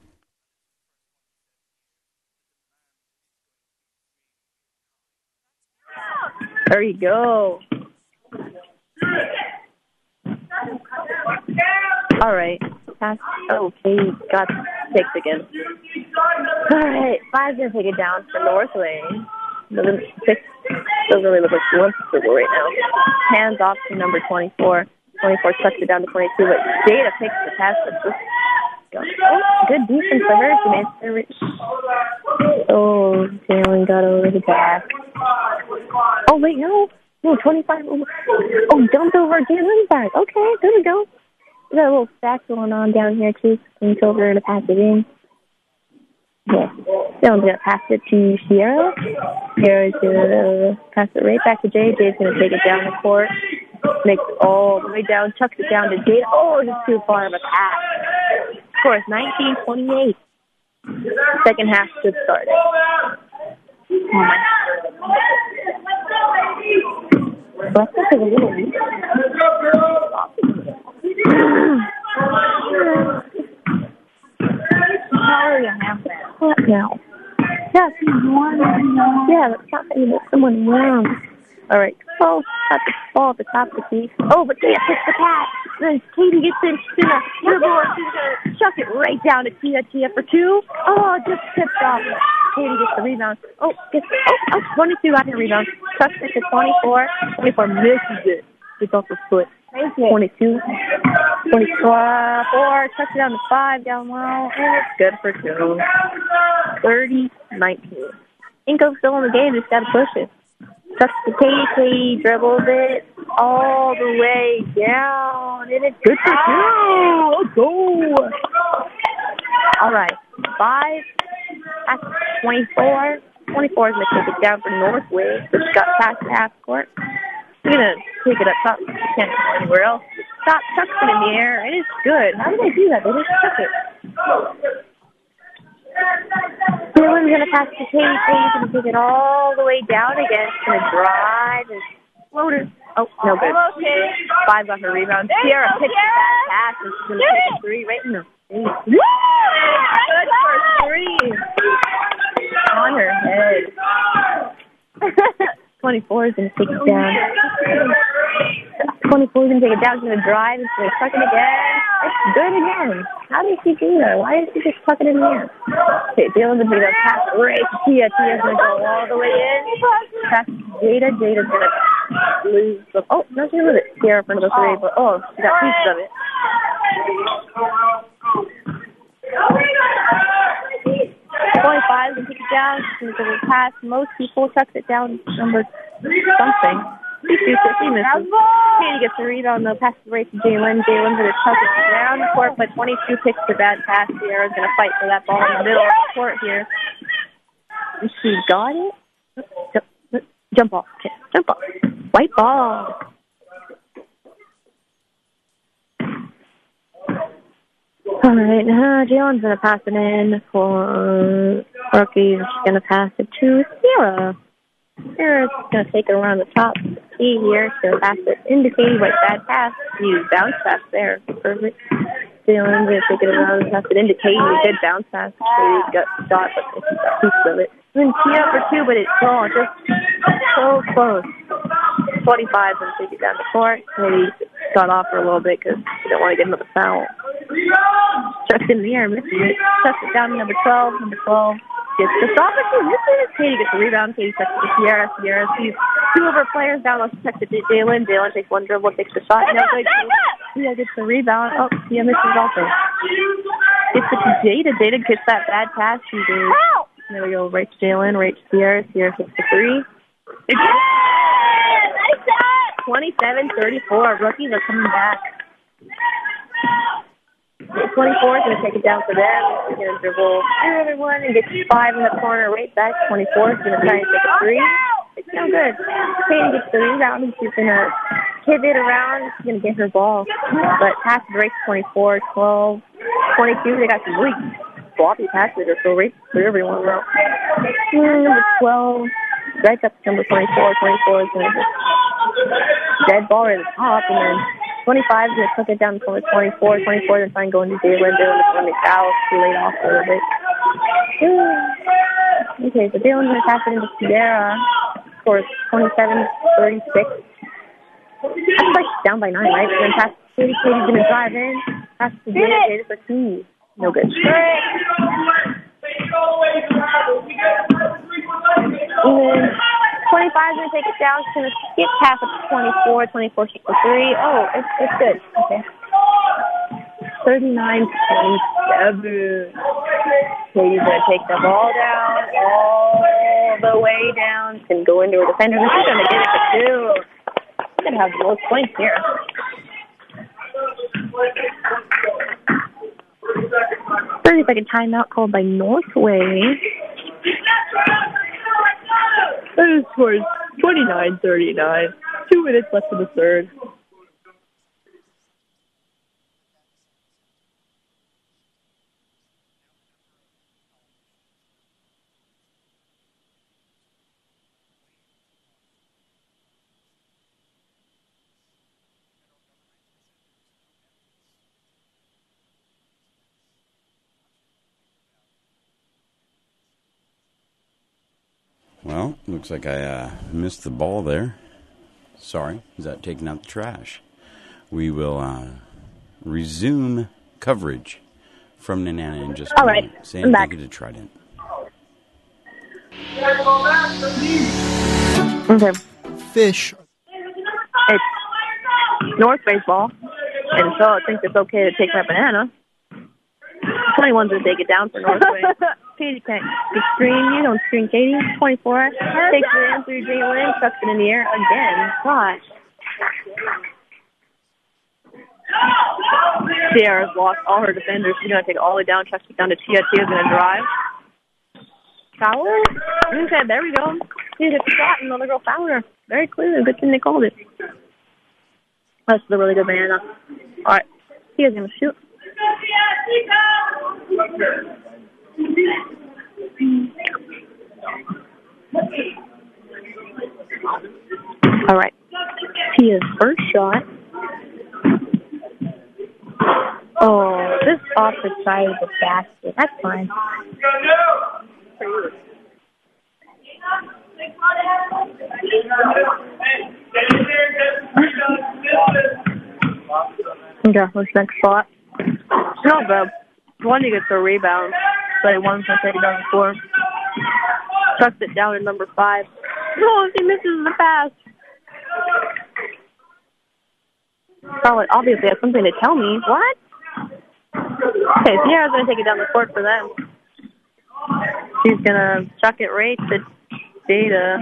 There you go. All right. Pass. Oh, okay, got six again. All right, five's gonna take it down for Northway. Doesn't doesn't really look like she wants to right now. Hands off to number 24. 24 tucks it down to 22, but Jada picks the pass. Just oh, good defense for her. She made it. Oh, Jalen got over the back. Oh wait, no, no, 25. Oh, dumped over Jalen back. Okay, there we go. We got a little stack going on down here too. Swings over and pass it in. Yeah. Dylan's gonna pass it to Sierra. Sierra's gonna pass it right back to Jay. Jay's gonna take it down the court. Makes it all the way down, chucks it down to Jay. Oh, just too far of a pass. Score is 19-28. Second half just started. My. Hmm. Left is a little weak. That. What now? Yes, yeah, let's not say that someone around. All right, oh, got the ball at the top of the key. Oh, but Tia picks the pass. Then Katie gets in. She's dribble and she's gonna chuck it right down to Tia. Tia for two. Oh, just tipped off. Katie gets the rebound. Oh, gets oh, oh 22 got the rebound. Chucks it to 24. 24 misses it. It's off the foot. 22. 24. Chucks it down to five down low, and it's good for two. 30 19. Inco's still in the game, just gotta push it. Chucks the Katie dribbles it all the way down, and it's good for two. Let's go. All right, five. That's 24. 24 is going to take it down for Northway, which got past the half court. Going to take it up top. Can't go anywhere else. Stop, chucks it in the air, it's good. How do they do that? They just chuck it. Dylan's going to pass to Katie. Katie's going to take it all the way down again. Going to drive and floater. Oh, no good. Five got her rebound. Sierra pitches that pass, and she's going to take a three right in the face. Woo! Good for three. On her head. 24 is going to take it down. 24 is going to take it down. She's going to drive. It's going to tuck it again. It's good again. How did she do that? Why did she just tuck it in the air? Okay, Dylan's going to pass right to Tia. Tia's going to go all the way in. Pass Jada. Jada's going to lose the. Oh, no, she lose it. Sierra in front of the three, but oh, she got pieces of it. Oh 25 and take it down. She's going to pass. Most people tucks it down number something. She shoots. Katie gets the rebound though. Passes right to Jalen. Jalen's going to tuck it down the court, but 22 picks the bad pass. Sierra's going to fight for that ball in the middle of the court here. She got it. Jump, jump off. Jump off. White ball. All right, uh, Jalen's gonna pass it in for rookie. She's gonna pass it to Sierra. Sierra's gonna take it around the top key here. Gonna pass it Katie, but bad pass. You bounce pass there. Perfect. Jalen's gonna take it around and pass it into Katie. Good bounce pass. Katie got shot, but she got piece of it. Then Tia for two, but it's oh, just so close. 25 and take it down the court. Katie got off for a little bit because she didn't want to get another foul. Chucks in the air, misses it. Chucks it down to number 12. Number 12 gets the shot, but misses it. Katie gets the rebound. Katie chucks it to Sierra. Sierra sees two of her players down. She chucks it to Jalen. Jalen takes one dribble, takes the shot. No good. Tia gets the rebound. Oh, Tia misses also. Gets it to Jada. Jada gets that bad pass. She goes. There we go. Right to Jalen. Right to Sierra. Sierra hits the three. It's 27-34. Rookies are coming back. 24 is going to take it down for them. He's going to dribble everyone and get five in the corner right back. 24 is going to try and take a three. It's no good. Katie gets the rebound and she's going to pivot around. She's going to get her ball. But pass right 24, 12, 22. They got some really sloppy passes or so right through everyone. Mm, number 12, right up to number 24. 24 is going to dead ball at the top, and then 25 is going to tuck it down to 24. 24 then try and go into Jalen. Jalen is going to foul. She laid off a little bit. Okay, so Jalen's going to pass it into Sierra for 27-36. That's like down by nine, right? And Then pass to Katie. Katie's going to drive in. Pass to Jada. Jada for two. No good. And then 25 is going to take it down. She's going to skip half of 24. 24 6 to 3. Oh, it's, it's good. Okay. 39 27. Katie's going to take the ball down all the way down. To go into her defender. She's going to get it for two. She's going to have most points here. Thirty second timeout called by Northway. The score is 29-39. Two minutes left in the third. Well, looks like I uh, missed the ball there. Sorry, is that taking out the trash? We will uh, resume coverage from Nenana in just a All right, moment. Sam, I'm back. take it to Trident. Okay. Fish. It's North baseball, and so I think it's okay to take my banana. 21's going to take it down for Northway. Katie can't be screen. You don't screen Katie. 24 takes it in through Jalen, chucks it in the air again. Gosh. Sierra's lost all her defenders. She's going to take all the down, chucks it down to Tia. Tia's going to drive. Foul? Okay, there we go. She hit the shot, and the other girl fouled her. Very clearly. Good thing they called it. That's the really good banana. All right. Tia's going to shoot. All right. Tia's first shot. Oh, this off the side of the basket. That's fine. Okay, what's next shot? No, the one he gets a rebound. Gonna take it down the it down at number five. Oh, he misses the pass. Charlotte obviously has something to tell me. What? Okay, Sierra's gonna take it down the court for them. She's gonna chuck it right to Jada.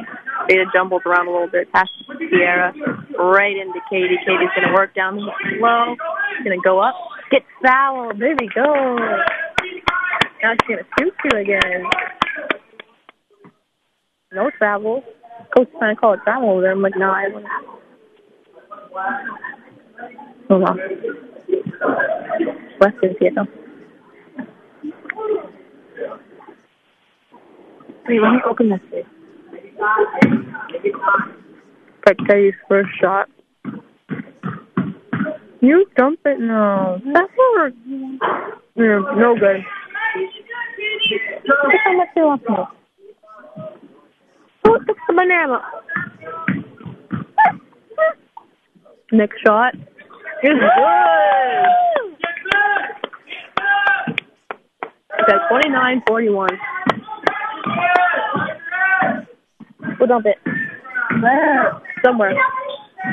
Jada jumbles around a little bit past Sierra, right into Katie. Katie's gonna work down low. She's gonna go up, get fouled. There we go. Now she's gonna shoot two again. No travel. Coach trying to call it travel over there. I'm like, no, I don't. Hold on. Weston's here though. Wait, let me open this. Thing. Katie's first shot. You dump it now. Uh, That's not. Yeah, no good. Look how much they lost me. The banana. Next shot is good. Okay, 29-41. We'll dump it. Somewhere.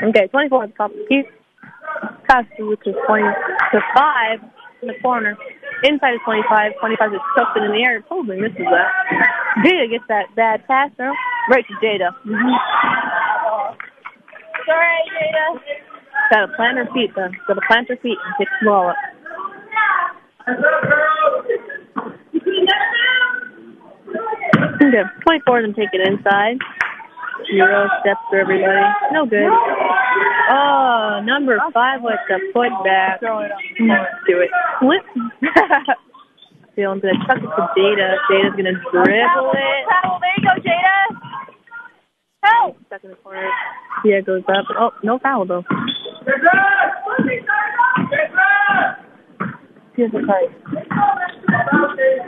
Okay, 24 at the top of the key. Pass to which is 20 to 5 in the corner. Inside is 25. 25 is tucked in the air. Totally misses that. Jada gets that bad pass now. Right to Jada. Mm-hmm. Sorry, Jada. Gotta plant her feet, though. Gotta plant her feet and kick the ball up. Okay, 24 and take it inside. Zero steps for everybody. No good. Oh, number five with the foot back. Do it. Flip. Dylan's gonna chuck it to Jada. Jada's gonna dribble it. Travel. There you go, Jada. Help. Stuck in the corner. Yeah, goes up. Oh, no foul though. Here's the.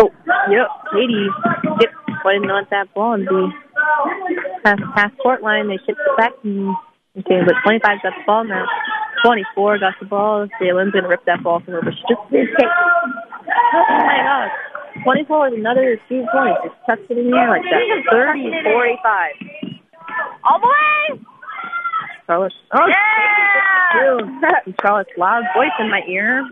Oh, yep. Katie. Yep. Why didn't want that ball and be past past court line? They shipped it back. And, okay, but 25 got the ball now. 24 got the ball. Jalen's gonna rip that ball from her, but she just didn't take. Oh my gosh. 24 is another two points. Just tucks it in the air like that. 30 45. All the way. Charlotte. Oh, Yeah. Charlotte's loud voice in my ear.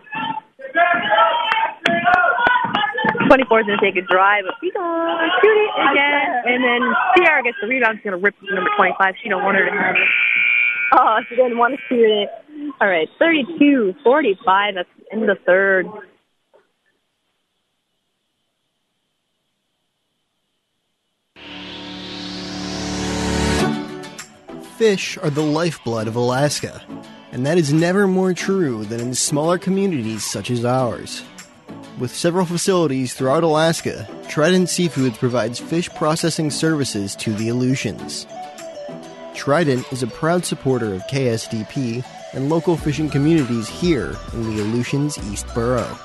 24 is going to take a drive, but she's going to shoot it again. And then Sierra gets the rebound. She's going to rip to number 25. She don't want her to have it. Oh, she didn't want to shoot it. All right, 32 45. That's in the third. Fish are the lifeblood of Alaska, and that is never more true than in smaller communities such as ours. With several facilities throughout Alaska, Trident Seafoods provides fish processing services to the Aleutians. Trident is a proud supporter of KSDP and local fishing communities here in the Aleutians East Borough.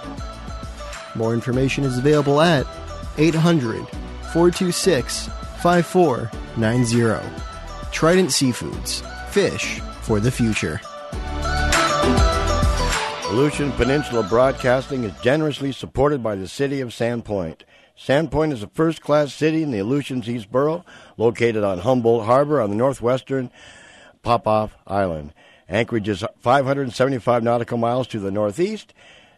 More information is available at 800 426 5490. Trident Seafoods. Fish for the future. Aleutian Peninsula Broadcasting is generously supported by the City of Sand Point. Sand Point is a first class city in the Aleutians East Borough, located on Humboldt Harbor on the northwestern Popoff Island. Anchorage is 575 nautical miles to the northeast.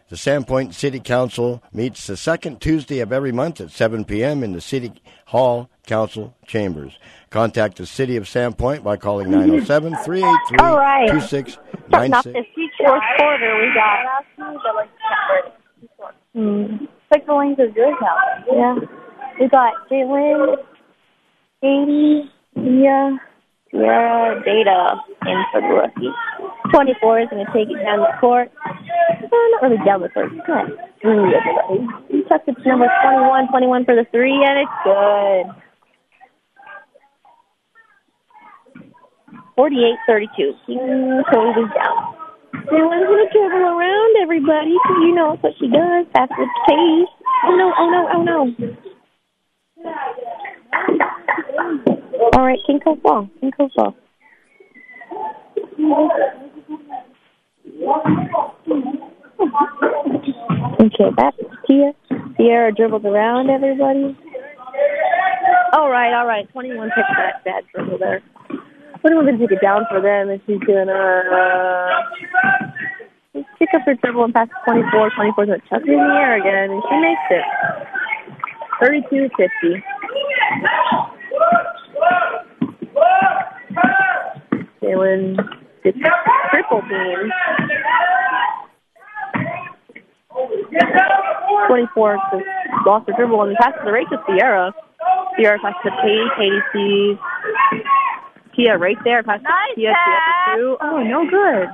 The Sand Point City Council meets the second Tuesday of every month at 7 p.m. in the City Hall Council chambers. Contact the City of Sand Point by calling 907 383 2696. fourth quarter, we got. Hmm. Like the of yours now. Yeah. We got Jalen, Katie, Mia, Sierra, Jada, and for the rookie. 24 is going to take it down the court. Uh, not really down the court. It's not through everybody. He it to number 21, 21 for the three, and it's good. 48 32. King Cove is down. Dylan's going to dribble around everybody you know what she does. That's the case. Oh no, oh no, oh no. All right, King Cove ball. King Cove ball. Okay, that's Tia. Sierra dribbles around everybody. All right, all right. 21 takes that bad dribble there. 21 going to take it down for them, and she's going to uh, pick up her dribble and pass to 24. 24 is going to chuck it in the air again, and she makes it. 32 50. Jalen gets triple beam. 24 just lost the dribble and passes the right to Sierra. Sierra passes to Katie. Katie sees Tia right there. Passes to Tia. Tia for two. Oh, no good.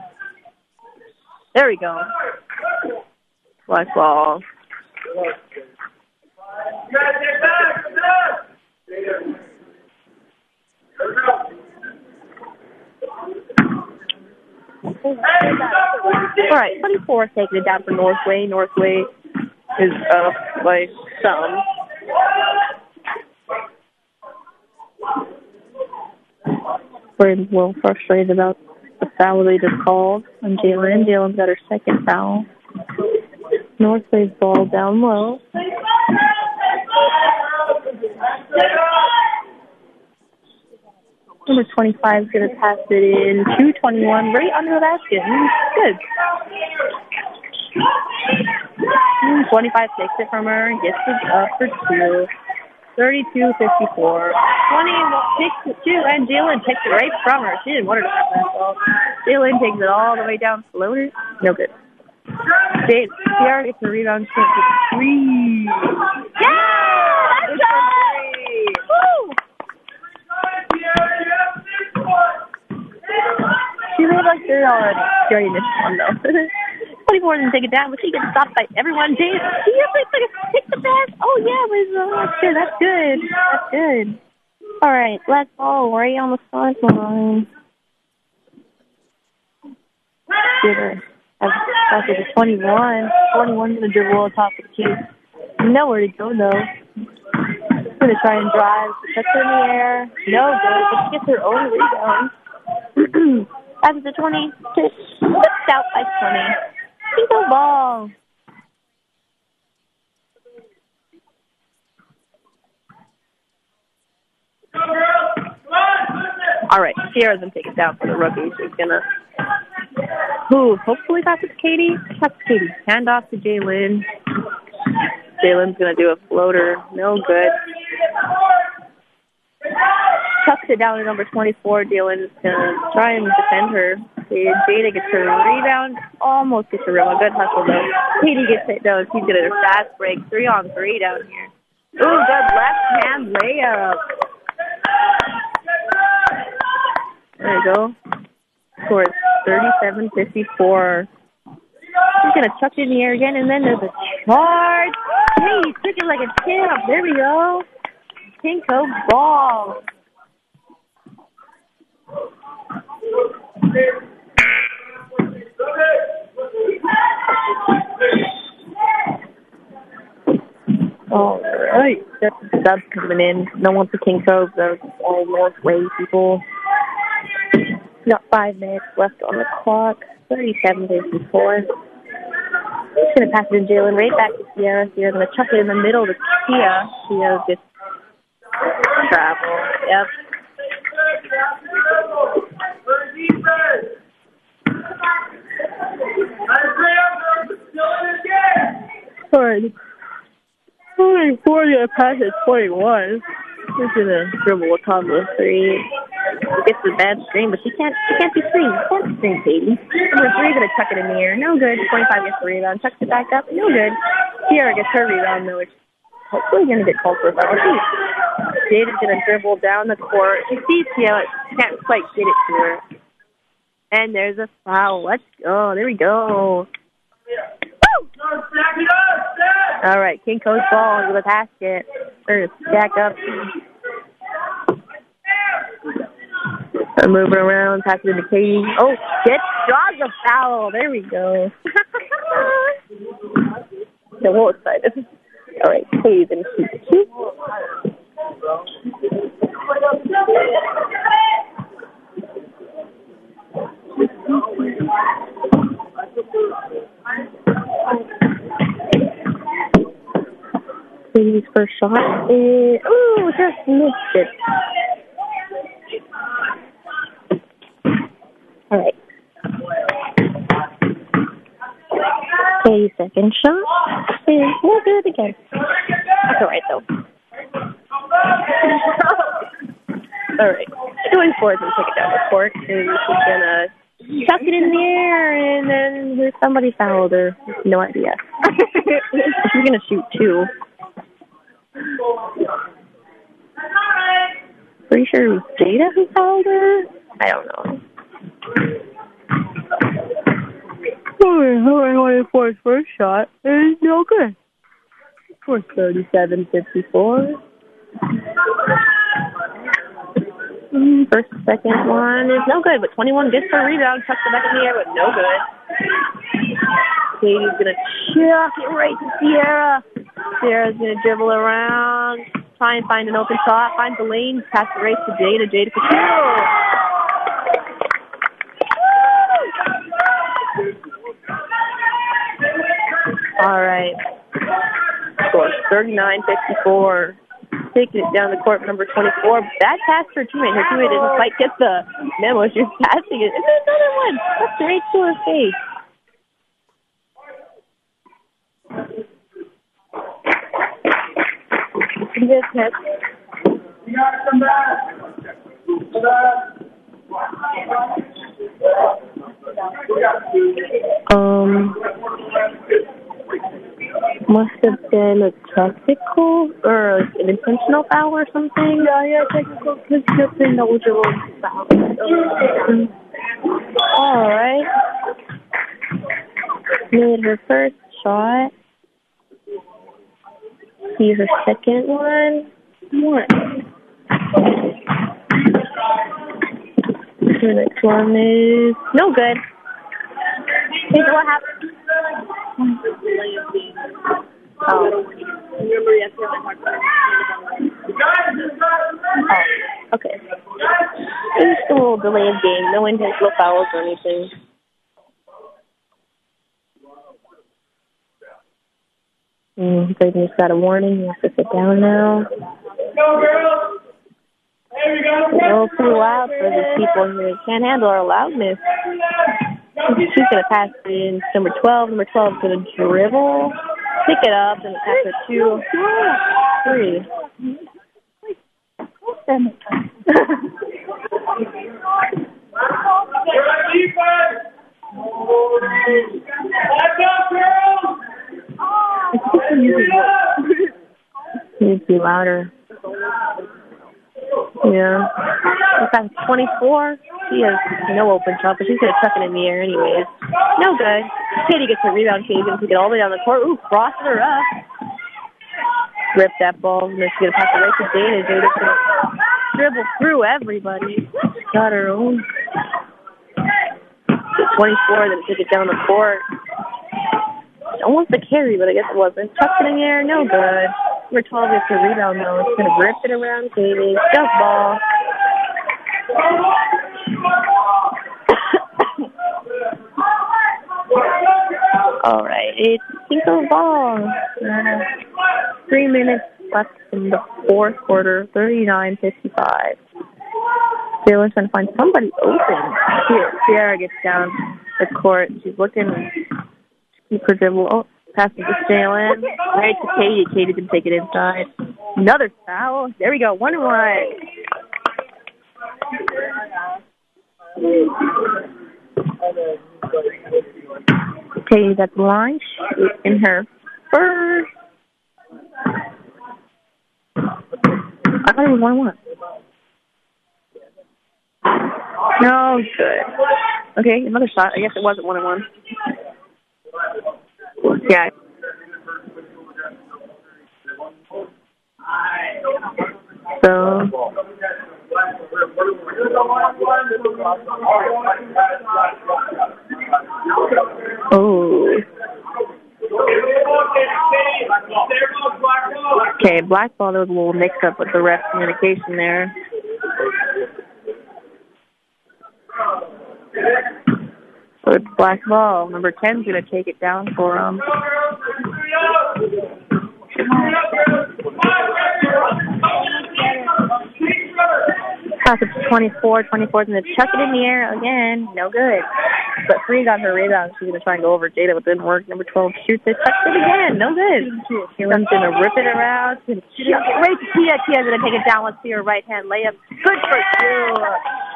There we go. Black ball. All right, 24 taking it down for Northway. Northway is up by some. We're a little frustrated about foul just called on Jalen. Jalen's got her second foul. North plays ball down low. Number 25 is going to pass it in. 221 right under the basket. Good. Mm, 25 takes it from her and gets it up for two. 32 54. 20 takes it two, and Jalen takes it right from her. She didn't want it to that ball. Jalen takes it all the way down. Floater. No good. Jade, Sierra gets the rebound. She takes three. Yeah! Let's! Woo! She made like three already. She already missed one though. 24 didn't take it down, but she gets stopped by everyone. She has like, like pick the pass. Oh yeah, but uh, that's good. That's good. That's good. All right, let's all right on the sideline. Give her. That's it. 21. 21 gonna dribble on top of the key. Nowhere to go though. Gonna try and drive. Puts her in the air. No good. But she gets her own rebound. After the 20, slipped out by 20. All right, Sierra's gonna take it down for the rookie. She's gonna, who hopefully to Katie. That's Katie. Hand off to Jalen. Jalen's gonna do a floater. No good. Chucks it down to number 24. Jalen's gonna try and defend her. And Jada gets her rebound. Almost gets a real good hustle though. Katie gets it though. She's gonna fast break. Three on three down here. Ooh, good left hand layup. There you go. Score is 37-54. He's going to chuck it in the air again, and then there's a charge. Hey, he took it like a champ. There we go. Pinko ball. All right. That's subs coming in. No one for King Cove. It's all Northway people. Got five minutes left on the clock. 37 54. Just going to pass it to Jalen right back to Sierra. Sierra's to chuck it in the middle to Tia. Tia just travel. Yep. All right. Only 40 I pass at 21. She's gonna dribble a combo three. Gets the bad screen, but she can't she can't be screen. She can't be screen, Katie. Number three gonna chuck it in the air. No good. Twenty five gets the rebound. Chucks it back up. No good. Sierra gets her rebound though, which hopefully gonna get called for a foul. She Jada's gonna dribble down the court. She sees Sierra, can't quite get it to her. And there's a foul. Let's go. There we go. All right, King Cove's ball into the basket. Or stack up. I'm moving around, pass it to Katie. Oh, get draws a foul. There we go. A little excited. All right, Katie's gonna shoot. Katie's first shot. And, ooh, just missed it. All right. Katie's second shot. And we'll do again. That's all right, though. all right. Going forward, fourth and take it down to court, and she's going to chuck it in the air, and then somebody fouled her. No idea. she's gonna shoot two. Pretty sure it was Jada who fouled her. I don't know. Oh, for his first shot is no good. For. Mm, First, second one is no good, but 21 gets a rebound, chucks it back in the air, but no good. Katie's gonna chuck it right to Sierra. Sierra's gonna dribble around, try and find an open shot, finds the lane, pass it right to Jada. Jada for two. All right. Score 39-54. Taking it down the court, number 24. Bad pass for teammate. Her teammate didn't quite get the memo. She was passing it. And then another one. That's right to her face. Um, must have been a technical or like an intentional foul or something. Yeah, yeah, technical because just an eligible foul. All right. Made her first shot. See her second one. One. The next one is no good. Hey, what happened? Oh. Okay. It was just a little delay of game. No intentional fouls or anything. Mm, Braden just got a warning. He has to sit down now. A little too loud for these people here. Can't handle our loudness. She's gonna pass it in number twelve. Number twelve is gonna dribble, pick it up, and pass it two, three. Needs to be louder. Yeah. In fact, 24, she has no open shot, but she's going to chuck it in the air anyways. No good. Katie gets a rebound. Going to take it all the way down the court. Ooh, crossing her up. Rip that ball, and she's going to pass it right to Dana. Dana's going to dribble through everybody. Got her own. 24, then take it down the court. Almost a carry, but I guess it wasn't. Chucked it in the air, no good. Number 12 gets a rebound, though. It's going to rip it around Katie. Jump ball. All right, it's single ball. Uh, three minutes left in the fourth quarter, 39-55. Taylor's trying to find somebody open. Here, Sierra gets down the court. She's looking her dribble. Oh, passes to Jalen. Right to Katie. Katie can take it inside. Another foul. There we go. One and one. Katie's at the line. In her first. I thought it one one. No good. Okay, another shot. I guess it wasn't one and one. Yeah. So. Oh. Okay, black ball. There was a little mix up with the ref communication there. It's black ball. Number 10's going to take it down for him. Pass it to 24. 24's going to chuck it in the air again. No good. But three got her rebound. She's going to try and go over Jada, but didn't work. Number 12 shoots it. Chucks it again. No good. Kim's going to rip it around. She's going right to Tia. Tia's going to take it down. Let's see her right hand layup. Good for two.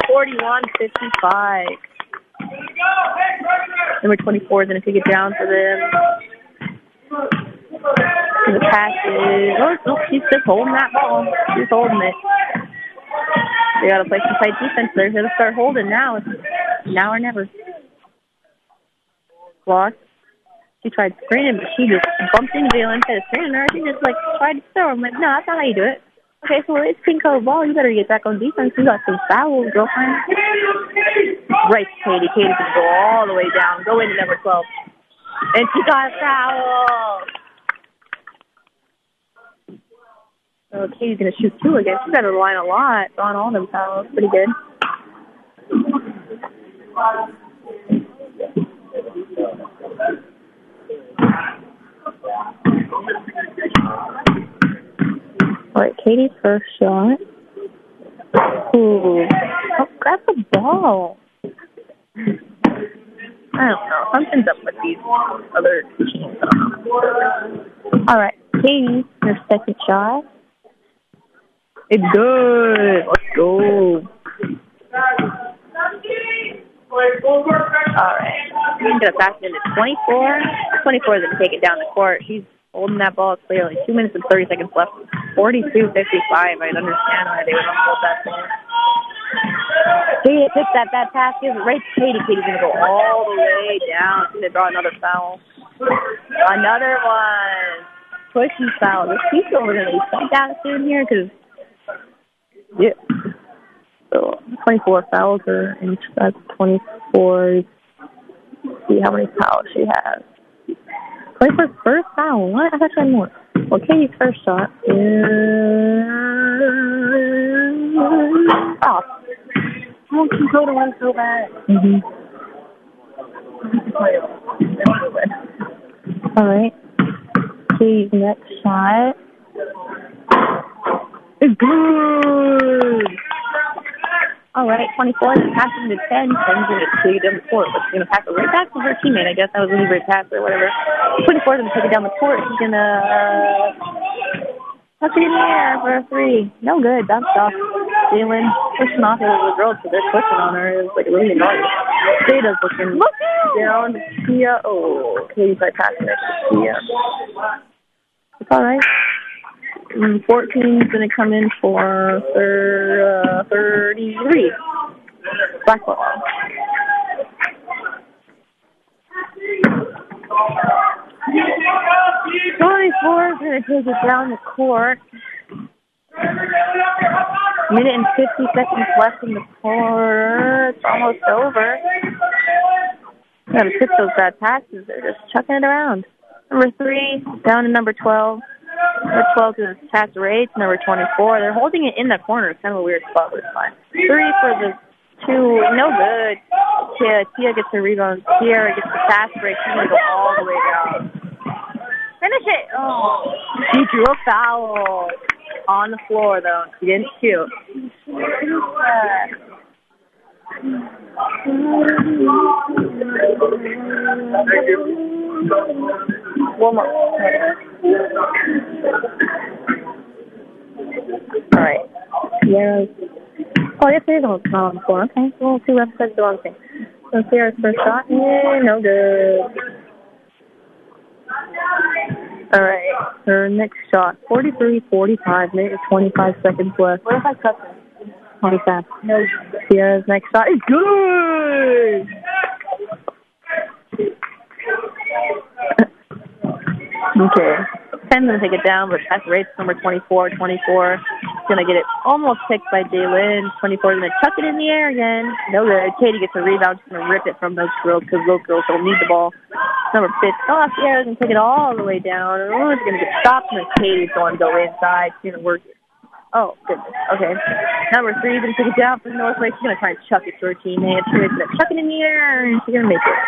41 55. Number 24 is going to take it down for them. And the pass is, oh, no, she's just holding that ball. She's holding it. They got to play some tight defense. They're going to start holding now. Now or never. Lost. She tried screening, but she just bumped into Valen, instead of screening her. She just like tried to throw. I'm like, no, that's not how you do it. Okay, so it's color ball. You better get back on defense. You got some fouls, girlfriend. Right, Katie. Katie can go all the way down. Go into number 12. And she got a foul. So Katie's going to shoot two again. She's got to line a lot on all them fouls. Pretty good. All right, Katie's first shot. Ooh. Oh, grab the ball. I don't know. Something's up with these other teams. All right, Katie, your second shot. It's good. Let's go. All right. She's going to pass it into 24. 24 is going to take it down the court. She's holding that ball clearly. Two minutes and 30 seconds left. 42 55. I'd understand why they would hold that ball. Katie picks that bad pass, gives it right to Katie. Katie's going to go all the way down. To draw another foul. Another one. Pushing foul. This keeps over going to be sent down soon here because, yeah. So 24 fouls are, and that's 24. See how many fouls she has. 24's first foul. What? I thought she had more. Well, Katie's first shot is off. I want to one so bad. Mm-hmm. All right. Katie's next shot is good. All right, 24 then passes to 10, sends it to the court. But she's going to pass it right back to her teammate. I guess that was a great pass or whatever. 24 is going to take it down the court. She's going to uh, it in the air for a three. No good. Bounce off. Jalen pushing off of the girl, so they're pushing on her. It's like really annoying. Jada's looking down to Tia. Oh, Katie's like passing it to Tia. It's all right. 14 is going to come in for thir- uh, 33. Blackwell. Twenty-four is going to take it down the court. Minute and 50 seconds left in the quarter. It's almost over. Gotta pick those bad passes. They're just chucking it around. Number three, down to number 12. Number 12 is pass rate. Number 24. They're holding it in the corner. It's kind of a weird spot, but it's fine. Three for the two. No good. Tia, Tia gets the rebound. Tia gets the fast break. She's going to go all the way down. Finish it. Oh. She drew a foul on the floor, though. She didn't shoot. One more. All right. Sierra's. Oh, yes, it is on the floor. Okay. Well, two left sides the wrong thing. So Sierra's first shot. Yeah, no good. All right. Her next shot. 43, 45, minute 25 seconds left. What if I cut this? 25. No. Sierra's next shot is good. Okay. 10 going to take it down, but pass rates number 24. 24 is going to get it almost picked by Jalen. 24 is going to chuck it in the air again. No good. Katie gets a rebound. She's going to rip it from those girls because those girls don't need the ball. Number 5. Oh, Sierra's going to take it all the way down. Oh, it's going to get stopped, and Katie's going to go inside. She's going to work it. Oh, goodness. Okay. Number three, going to take it down for Northway. She's going to try and chuck it to her teammate. She's going to chuck it in the air, and she's going to make it.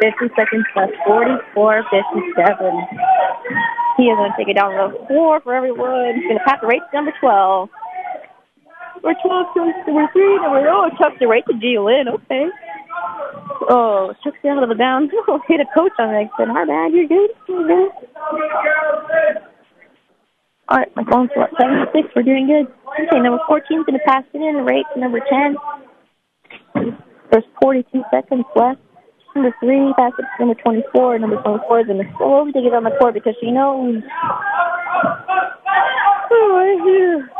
50 seconds left. 44 57. He is going to take it down the floor for everyone. He's going to pass it right to number 12. Number 12 comes number 3. Number, oh, chucks it right to Jalen. Okay. Oh, chucks it out of the bounds. Oh, hit a coach on. I said, my bad, you're good. You're good. All right, my phone's what, 7 6. We're doing good. Okay, number 14 is going to pass it in. Right to number 10. There's 42 seconds left. Number 3 passes it to number 24. Number 24 is going to slowly take it on the court because she knows. Oh, I hear.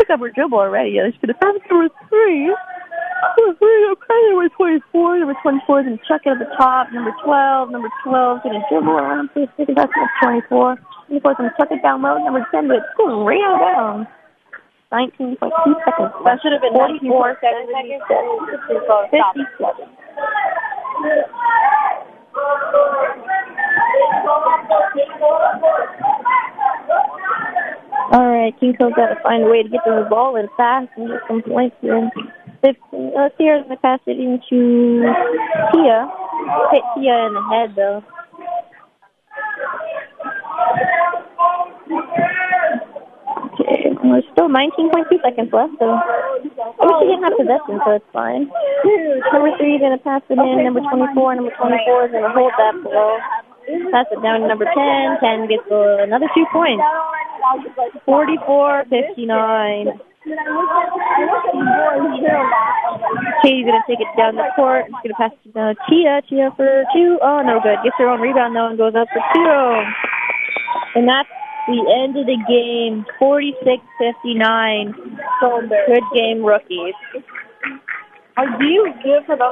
Pick up her dribble already. She's going to pass it to number 3. Number 3, okay, number 24. Number 24 is going to chuck it at the top. Number 12. Number 12 is going to dribble around. Please take it back to number 24. 24 is going to chuck it down low. Number 10, but it's going right down. 19.2 seconds. That should have been 44 seconds. 57. All right, King Cove's got to find a way to get to the ball and fast and get some points in. 15. Uh, Sierra's going to pass it into Tia. Hit Tia in the head, though. Okay, well, there's still 19.2 seconds left, so at least he didn't have possession, so it's fine. Number three is going to pass it in. Number 24, number 24 is going to hold that ball. Pass it down to number 10. 10 gets uh, another two points. 44 59. Katie's going to take it down the court. She's going to pass it to Tia. Tia for two. Oh, no good. Gets her own rebound, though, and goes up for two. And that's the end of the game. 46 59. Good game, rookies. Are you good for them